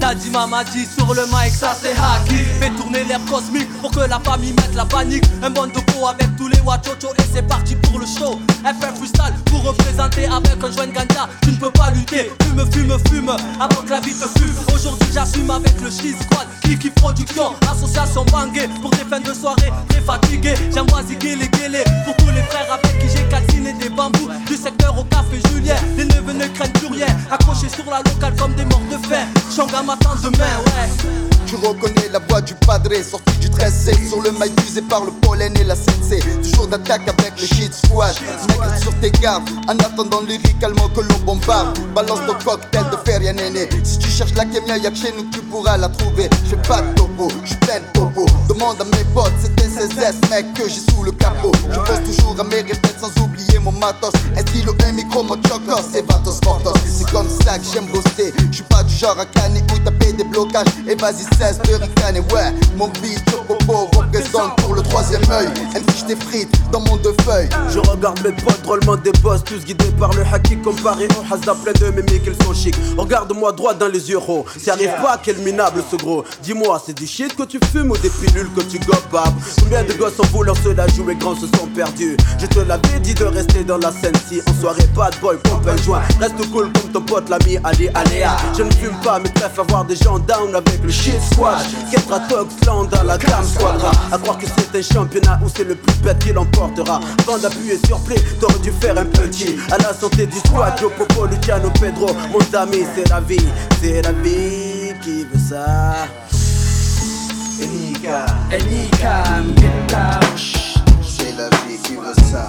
T'as dit mama dit sur le mic ça c'est hacky. Fais tourner l'air cosmique pour que la famille mette la panique. Un bon de peau avec tous les wachocho et c'est parti pour le show. FF freestyle pour représenter avec un joint ganja Tu ne peux pas lutter, fume, fume, fume Avant que la vie te fume. Aujourd'hui j'assume avec le cheese squad. Kiki production, association bangée Pour des fins de soirée très fatigué. J'envoie ziguer les guélés Pour tous les frères avec qui j'ai calciné des bambous. Du secteur au café Julien. Les neveux ne craignent plus rien. Accrochés sur la locale comme des morts de m'attend demain ouais. Tu reconnais la voix du padré sorti du 13C Sur le mail usé par le pollen et la CNC Toujours d'attaque avec le shit squad. Nègre sur tes gardes En attendant lyricalement que l'on bombarde. Balance ton cocktail de fer, y'a néné. Si tu cherches la kémia, y'a que chez nous tu pourras la trouver. J'fais pas de topo, j'suis plein de topo. Demande à mes potes, c'était 16S mec que j'ai sous le capot. Je pense toujours à mes répètes sans oublier mon matos stylo, un micro, mon chocos et vatos mortos C'est comme ça j'aime bosser J'suis pas du genre à canner ou taper des blocages Et vas-y cesse de ricaner, ouais Mon beat, Chocopo représente pour le 3 troisième œil. Elle fiche des frites dans mon deux feuilles. Je regarde mes potes drôlement des boss, tous guidés par le haki comparé au hasard plein de mémés qu'ils sont chics. Regarde-moi droit dans les yeux, oh. S'y arrive pas, quel minable ce gros. Dis-moi, c'est du shit que tu fumes ou des pilules que tu gobes Combien de gosses en voulant se la jouer grand se sont perdus? Je te l'avais dit de rester dans la scène si en soirée pas de boy, pompe un joint. Reste cool comme ton pote l'ami Ali Aléa. Je ne fume pas, mais préfère avoir des gens down avec le shit squad. Ketra Toxland dans la gamme squadra. À croire que c'est un championnat où c'est le plus bête qui l'emportera. Avant d'appuyer sur play, t'aurais dû faire un petit. À la santé du squad, Joe Popo, Luciano Pedro. Mon ami, c'est la vie, c'est la vie qui veut ça. Enika, Enika, c'est la vie qui veut ça.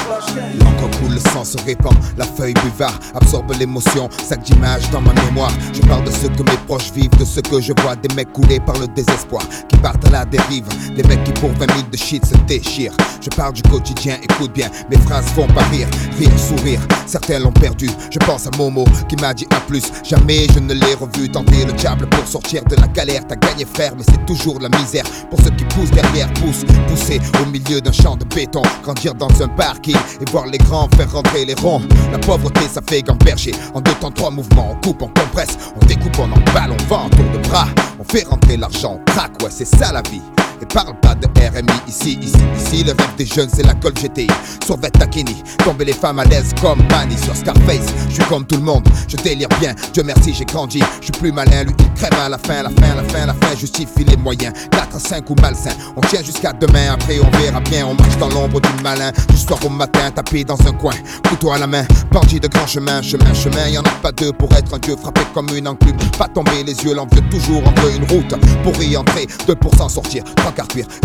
L'encre coule, le sang se répand, la feuille buvard absorbe l'émotion, sac d'images dans ma mémoire. Je parle de ce que mes proches vivent, de ce que je vois, des mecs coulés par le désespoir, qui partent à la dérive, des mecs qui pour 20 000 de shit se déchirent. Je parle du quotidien, écoute bien, mes phrases font pas rire, rire, sourire. Certains l'ont perdu, je pense à Momo qui m'a dit à plus. Jamais je ne l'ai revu tenter le diable pour sortir de la galère. T'as gagné frère, mais c'est toujours la misère. Pour ceux qui poussent derrière, poussent, pousser au milieu d'un champ de béton, grandir dans un parking et voir les grands faire rentrer les ronds. La pauvreté, ça fait gamberger. En deux temps, trois mouvements, on coupe, on compresse, on découpe, on emballe, on vend en tour de bras. On fait rentrer l'argent, on craque, ouais, c'est ça la vie. Et parle pas de RMI ici, ici, ici. Le rêve des jeunes, c'est la colle GTI. Sur Takini, tomber les femmes à l'aise comme Manny sur Scarface. Je suis comme tout le monde, je délire bien. Dieu merci, j'ai grandi. Je suis plus malin, lui, il crève à la fin, la fin, la fin, la fin. Justifie les moyens, 4 à 5 ou malsain. On tient jusqu'à demain, après on verra bien. On marche dans l'ombre du malin. Du soir au matin, tapé dans un coin, couteau à la main. Bandit de grand chemin, chemin, chemin. Y en a pas deux pour être un dieu frappé comme une enclume. Pas tomber les yeux, l'envieux toujours entre une route. Pour y entrer, 2% sortir,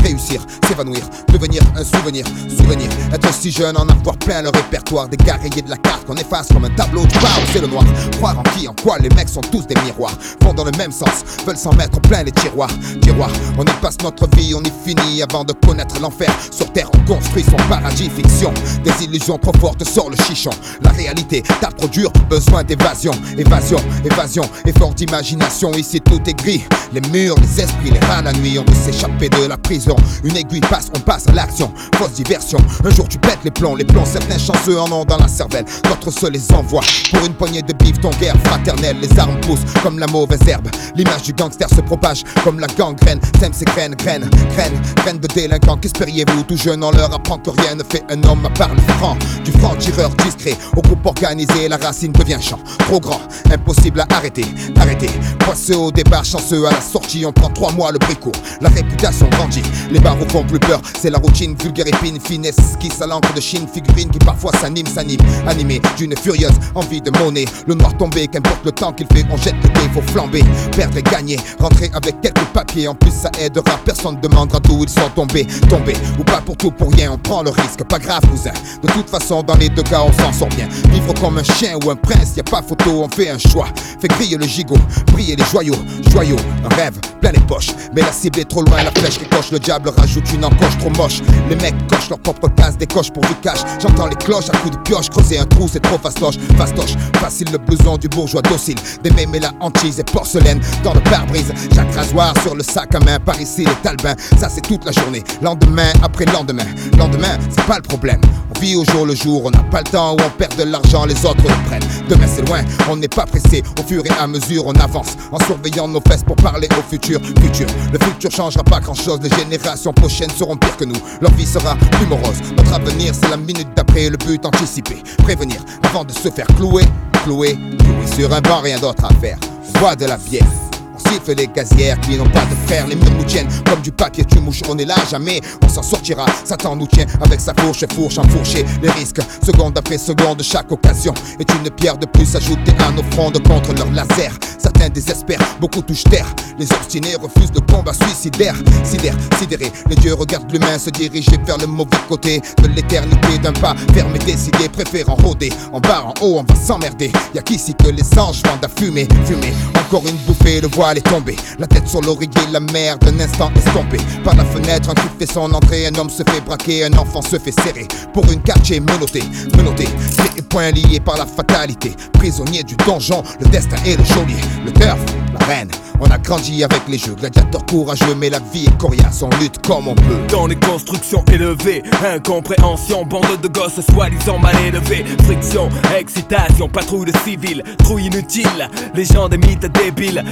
réussir, s'évanouir, devenir un souvenir, souvenir, être si jeune, en avoir plein le répertoire, des dégarayé de la carte qu'on efface comme un tableau de part c'est le noir, croire en qui, en quoi, les mecs sont tous des miroirs, vont dans le même sens, veulent s'en mettre plein les tiroirs, tiroirs, on y passe notre vie, on y finit avant de connaître l'enfer, sur terre on construit son paradis, fiction, des illusions trop fortes sur le chichon, la réalité, ta dur, besoin d'évasion, évasion, évasion, effort d'imagination, ici tout est gris, les murs, les esprits, les rats la nuit, on veut s'échapper de la prison. Une aiguille passe, on passe à l'action. Fausse diversion. Un jour tu pètes les plombs, les plombs. Certains chanceux en ont dans la cervelle. D'autres se les envoient. Pour une poignée de bif, ton guerre fraternelle. Les armes poussent comme la mauvaise herbe. L'image du gangster se propage comme la gangrène. Sème ses graines, graines, graines, graines de délinquants. Qu'espériez-vous Tout jeune, on leur apprend que rien ne fait un homme à part le franc. Du franc tireur discret au groupe organisé, la racine devient champ. Trop grand, impossible à arrêter, arrêter. Poisseux au départ, chanceux à la sortie. On prend trois mois le bricourt. La réputation Les barreaux font plus peur, c'est la routine vulgaire épine, finesse qui à l'encre de Chine, figurine qui parfois s'anime, s'anime, animé d'une furieuse envie de monnaie. Le noir tombé, qu'importe le temps qu'il fait, on jette le dé, faut flamber, perdre et gagner, rentrer avec quelques papiers, en plus ça aidera, personne demandera d'où ils sont tombés, tombés, ou pas pour tout pour rien, on prend le risque, pas grave cousin, de toute façon dans les deux cas on s'en sort bien, vivre comme un chien ou un prince, y a pas photo, on fait un choix, fait griller le gigot, briller les joyaux, joyaux, un rêve, plein les poches, mais la cible est trop loin, la flèche qui coche, le diable rajoute une encoche trop moche, les mecs cochent leur propre case, des coches pour du cash, j'entends les cloches à coups de pioche, creuser un trou c'est trop fastoche, fastoche, facile le blouson du bourgeois docile, des mémés la hantise et porcelaine dans le pare-brise, chaque rasoir sur le sac à main, par ici les talbins, ça c'est toute la journée, lendemain après lendemain, lendemain c'est pas le problème, vit au jour le jour, on n'a pas le temps où on perd de l'argent, les autres le prennent, demain c'est loin, on n'est pas pressé, au fur et à mesure on avance, en surveillant nos fesses pour parler au futur, futur, le futur changera pas grand chose, les générations prochaines seront pires que nous, leur vie sera plus morose, notre avenir c'est la minute d'après, le but anticipé, prévenir avant de se faire clouer, clouer, clouer sur un banc, rien d'autre à faire, bois de la bière. Les gazières qui n'ont pas de frères, les murs nous tiennent comme du papier, tu mouches, on est là jamais, on s'en sortira. Satan nous tient avec sa fourche et fourche enfourchée. Les risques, seconde après seconde, chaque occasion est une pierre de plus ajoutée à nos frondes contre leur laser. Certains désespèrent, beaucoup touchent terre. Les obstinés refusent le combat suicidaire. Sidère, sidéré, les dieux regardent l'humain se diriger vers le mauvais côté de l'éternité d'un pas fermé, décidé, préférant rôder. En bas, en haut, on va s'emmerder. Y'a qu'ici que les anges vendent à fumer, fumer. Encore une bouffée, le voile est. La tête sur l'oreiller, la mer d'un instant estompée. Par la fenêtre, un truc fait son entrée. Un homme se fait braquer, un enfant se fait serrer. Pour une quartier menotté, menotté. Les points liés par la fatalité. Prisonnier du donjon, le destin est le geôlier. Le turf, la reine. On a grandi avec les jeux, gladiateurs courageux, mais la vie est coriace, on lutte comme on peut. Dans les constructions élevées, incompréhension, bande de gosses soi-disant mal élevés, friction, excitation, patrouille de civils, trouille inutile, les gens des mythes débiles,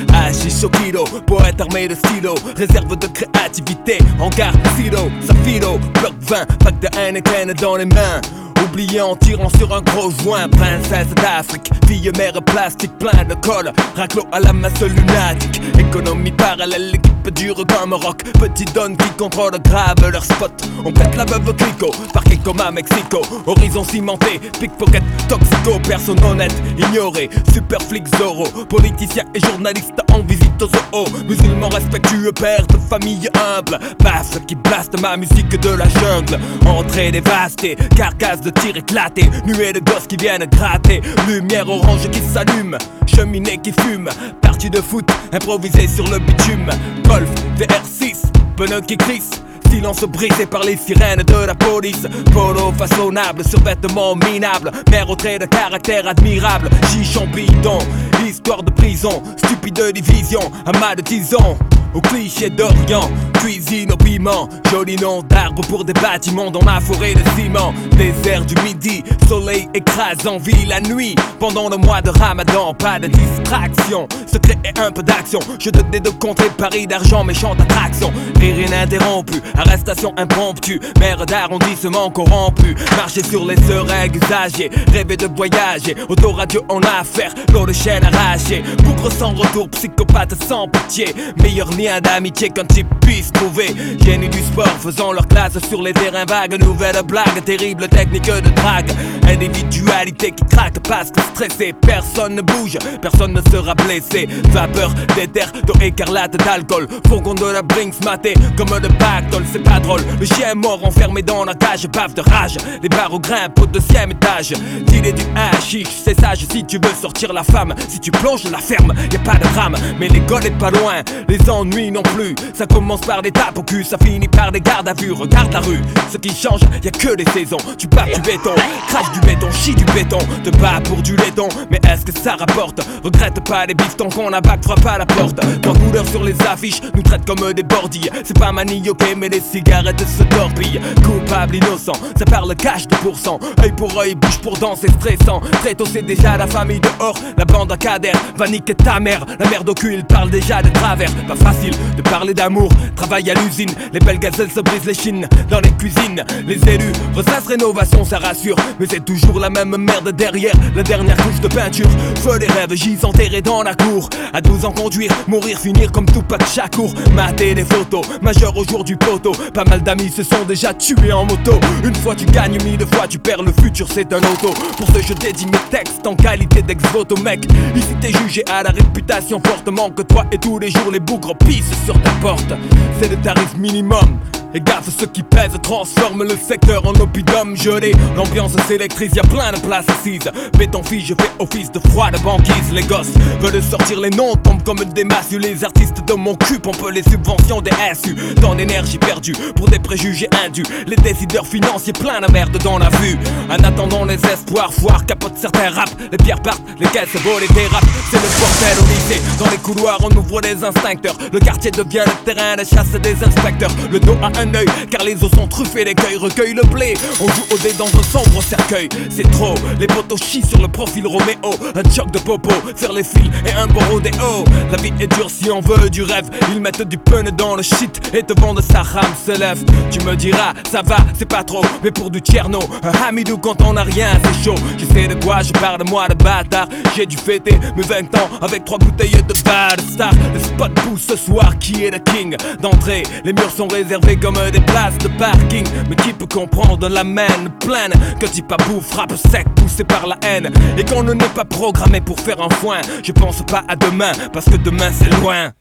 hachish au kilo, poète armé de stylo, réserve de créativité, hangar, silo, safilo, bloc 20, pack de Heineken dans les mains. Oublié en tirant sur un gros joint, princesse d'Afrique, fille mère plastique plein de colle, raclo à la masse lunatique, économie parallèle, l'équipe dure comme rock, petit donne qui contrôle grave leur spot. On pète la veuve clico, parquet comme à Mexico, horizon cimenté, pickpocket, toxico, personne honnête, ignoré, super flic Zorro, politicien et journaliste en visite aux zoo, musulman respectueux, père de famille humble, basse qui blaste ma musique de la jungle, entrée dévastée, carcasse de tir éclaté, nuée de gosses qui viennent gratter, lumière orange qui s'allume, cheminée qui fume, partie de foot improvisée sur le bitume, golf VR6, pneus qui crissent. Silence brisé par les sirènes de la police. Polo façonnable, survêtement minable. Mère au trait de caractère admirable. Chichon bidon, histoire de prison. Stupide division, amas de tison au cliché d'Orient, cuisine au piment, joli nom d'arbre pour des bâtiments dans ma forêt de ciment, désert du midi, soleil écrasant, vie la nuit, pendant le mois de ramadan, pas de distraction, secret et un peu d'action, je te de contrer Paris d'argent, méchante attraction, rire ininterrompu, arrestation impromptue, mère d'arrondissement corrompu, marcher sur les seringues usagées, rêver de voyager, autoradio en affaire, l'eau de chaîne arrachée, bougre sans retour, psychopathe sans pitié, meilleur d'amitié qu'un type puisse trouver. Génie du sport faisant leur classe sur les terrains vagues. Nouvelle blague, terrible technique de drague. Individualité qui craque parce que stressé, personne ne bouge, personne ne sera blessé. Vapeur d'éther, d'eau écarlate, d'alcool. Fourgon de la Brinks maté comme de pactole, c'est pas drôle. Le chien mort enfermé dans la cage, bave de rage. Les barreaux grimpent au deuxième étage. T'il est du hashish, c'est sage si tu veux sortir la femme. Si tu plonges la ferme, y a pas de drame. Mais l'école est pas loin, les ennuis non plus. Ça commence par des tapes au cul, ça finit par des gardes à vue. Regarde la rue, ce qui change, y a que les saisons. Tu bats du béton, crache du béton, chie du béton. Te bats pour du laiton, mais est-ce que ça rapporte? Regrette pas les bifs tant qu'on a bac, frappe à la porte. Quand couleur sur les affiches nous traite comme des bordilles. C'est pas manioqué, mais les cigarettes se torpillent. Coupable, innocent, ça parle cash de pourcent. Œil pour œil, bouche pour dent, c'est stressant. Très tôt, c'est déjà la famille dehors. La bande à cader va niquer ta mère. La merde au cul, il parle déjà de travers. Pas facile de parler d'amour, travail à l'usine. Les belles gazelles se brisent les chines dans les cuisines. Les élus ressassent rénovation, ça rassure. Mais c'est toujours la même merde derrière la dernière couche de peinture. Feu les rêves, j'y enterré dans la cour. À 12 ans conduire, mourir, finir comme Tupac Shakur. Mater des photos, majeur au jour du poteau. Pas mal d'amis se sont déjà tués en moto. Une fois tu gagnes, mille fois tu perds, le futur c'est un auto. Pour ce je dédie mes textes en qualité d'ex-voto, mec. Ici t'es jugé à la réputation fortement que toi et tous les jours les bougres pissent sur ta porte. C'est le tarif minimum. Et gaffe, ceux qui pèsent transforment le secteur en oppidum gelé. L'ambiance s'électrise, y a plein de places assises. Béton fille, je fais office de froid banquise. Les gosses veulent sortir les noms, tombent comme des massues. Les artistes de mon cul pompent les subventions des SU. Dans l'énergie perdue pour des préjugés indus. Les décideurs financiers plein de merde dans la vue. En attendant les espoirs, foire capote certains rap. Les pierres partent, les caisses volent et dérapent. C'est le bordel au lycée. Dans les couloirs, on ouvre les instincteurs. Le quartier devient le terrain de chasse des inspecteurs. Le dos à un car les os sont truffés, l'écueil recueille le blé. On joue au dé dans un sombre cercueil. C'est trop, les potos chient sur le profil Roméo. Un choc de popo, faire les fils et un bon rodéo. La vie est dure si on veut du rêve. Ils mettent du pun dans le shit et te vendent sa rame se lève. Tu me diras, ça va, c'est pas trop, mais pour du tierno, un hamidou quand on a rien, c'est chaud. Je sais de quoi je parle, moi de bâtard. J'ai dû fêter mes 20 ans avec trois bouteilles de bad star. Le spot pousse ce soir, qui est le king d'entrée Les murs sont réservés comme des places de parking. Mais qui peut comprendre la main pleine? Que à bout frappe sec, poussé par la haine. Et qu'on ne n'est pas programmé pour faire un foin. Je pense pas à demain, parce que demain c'est loin.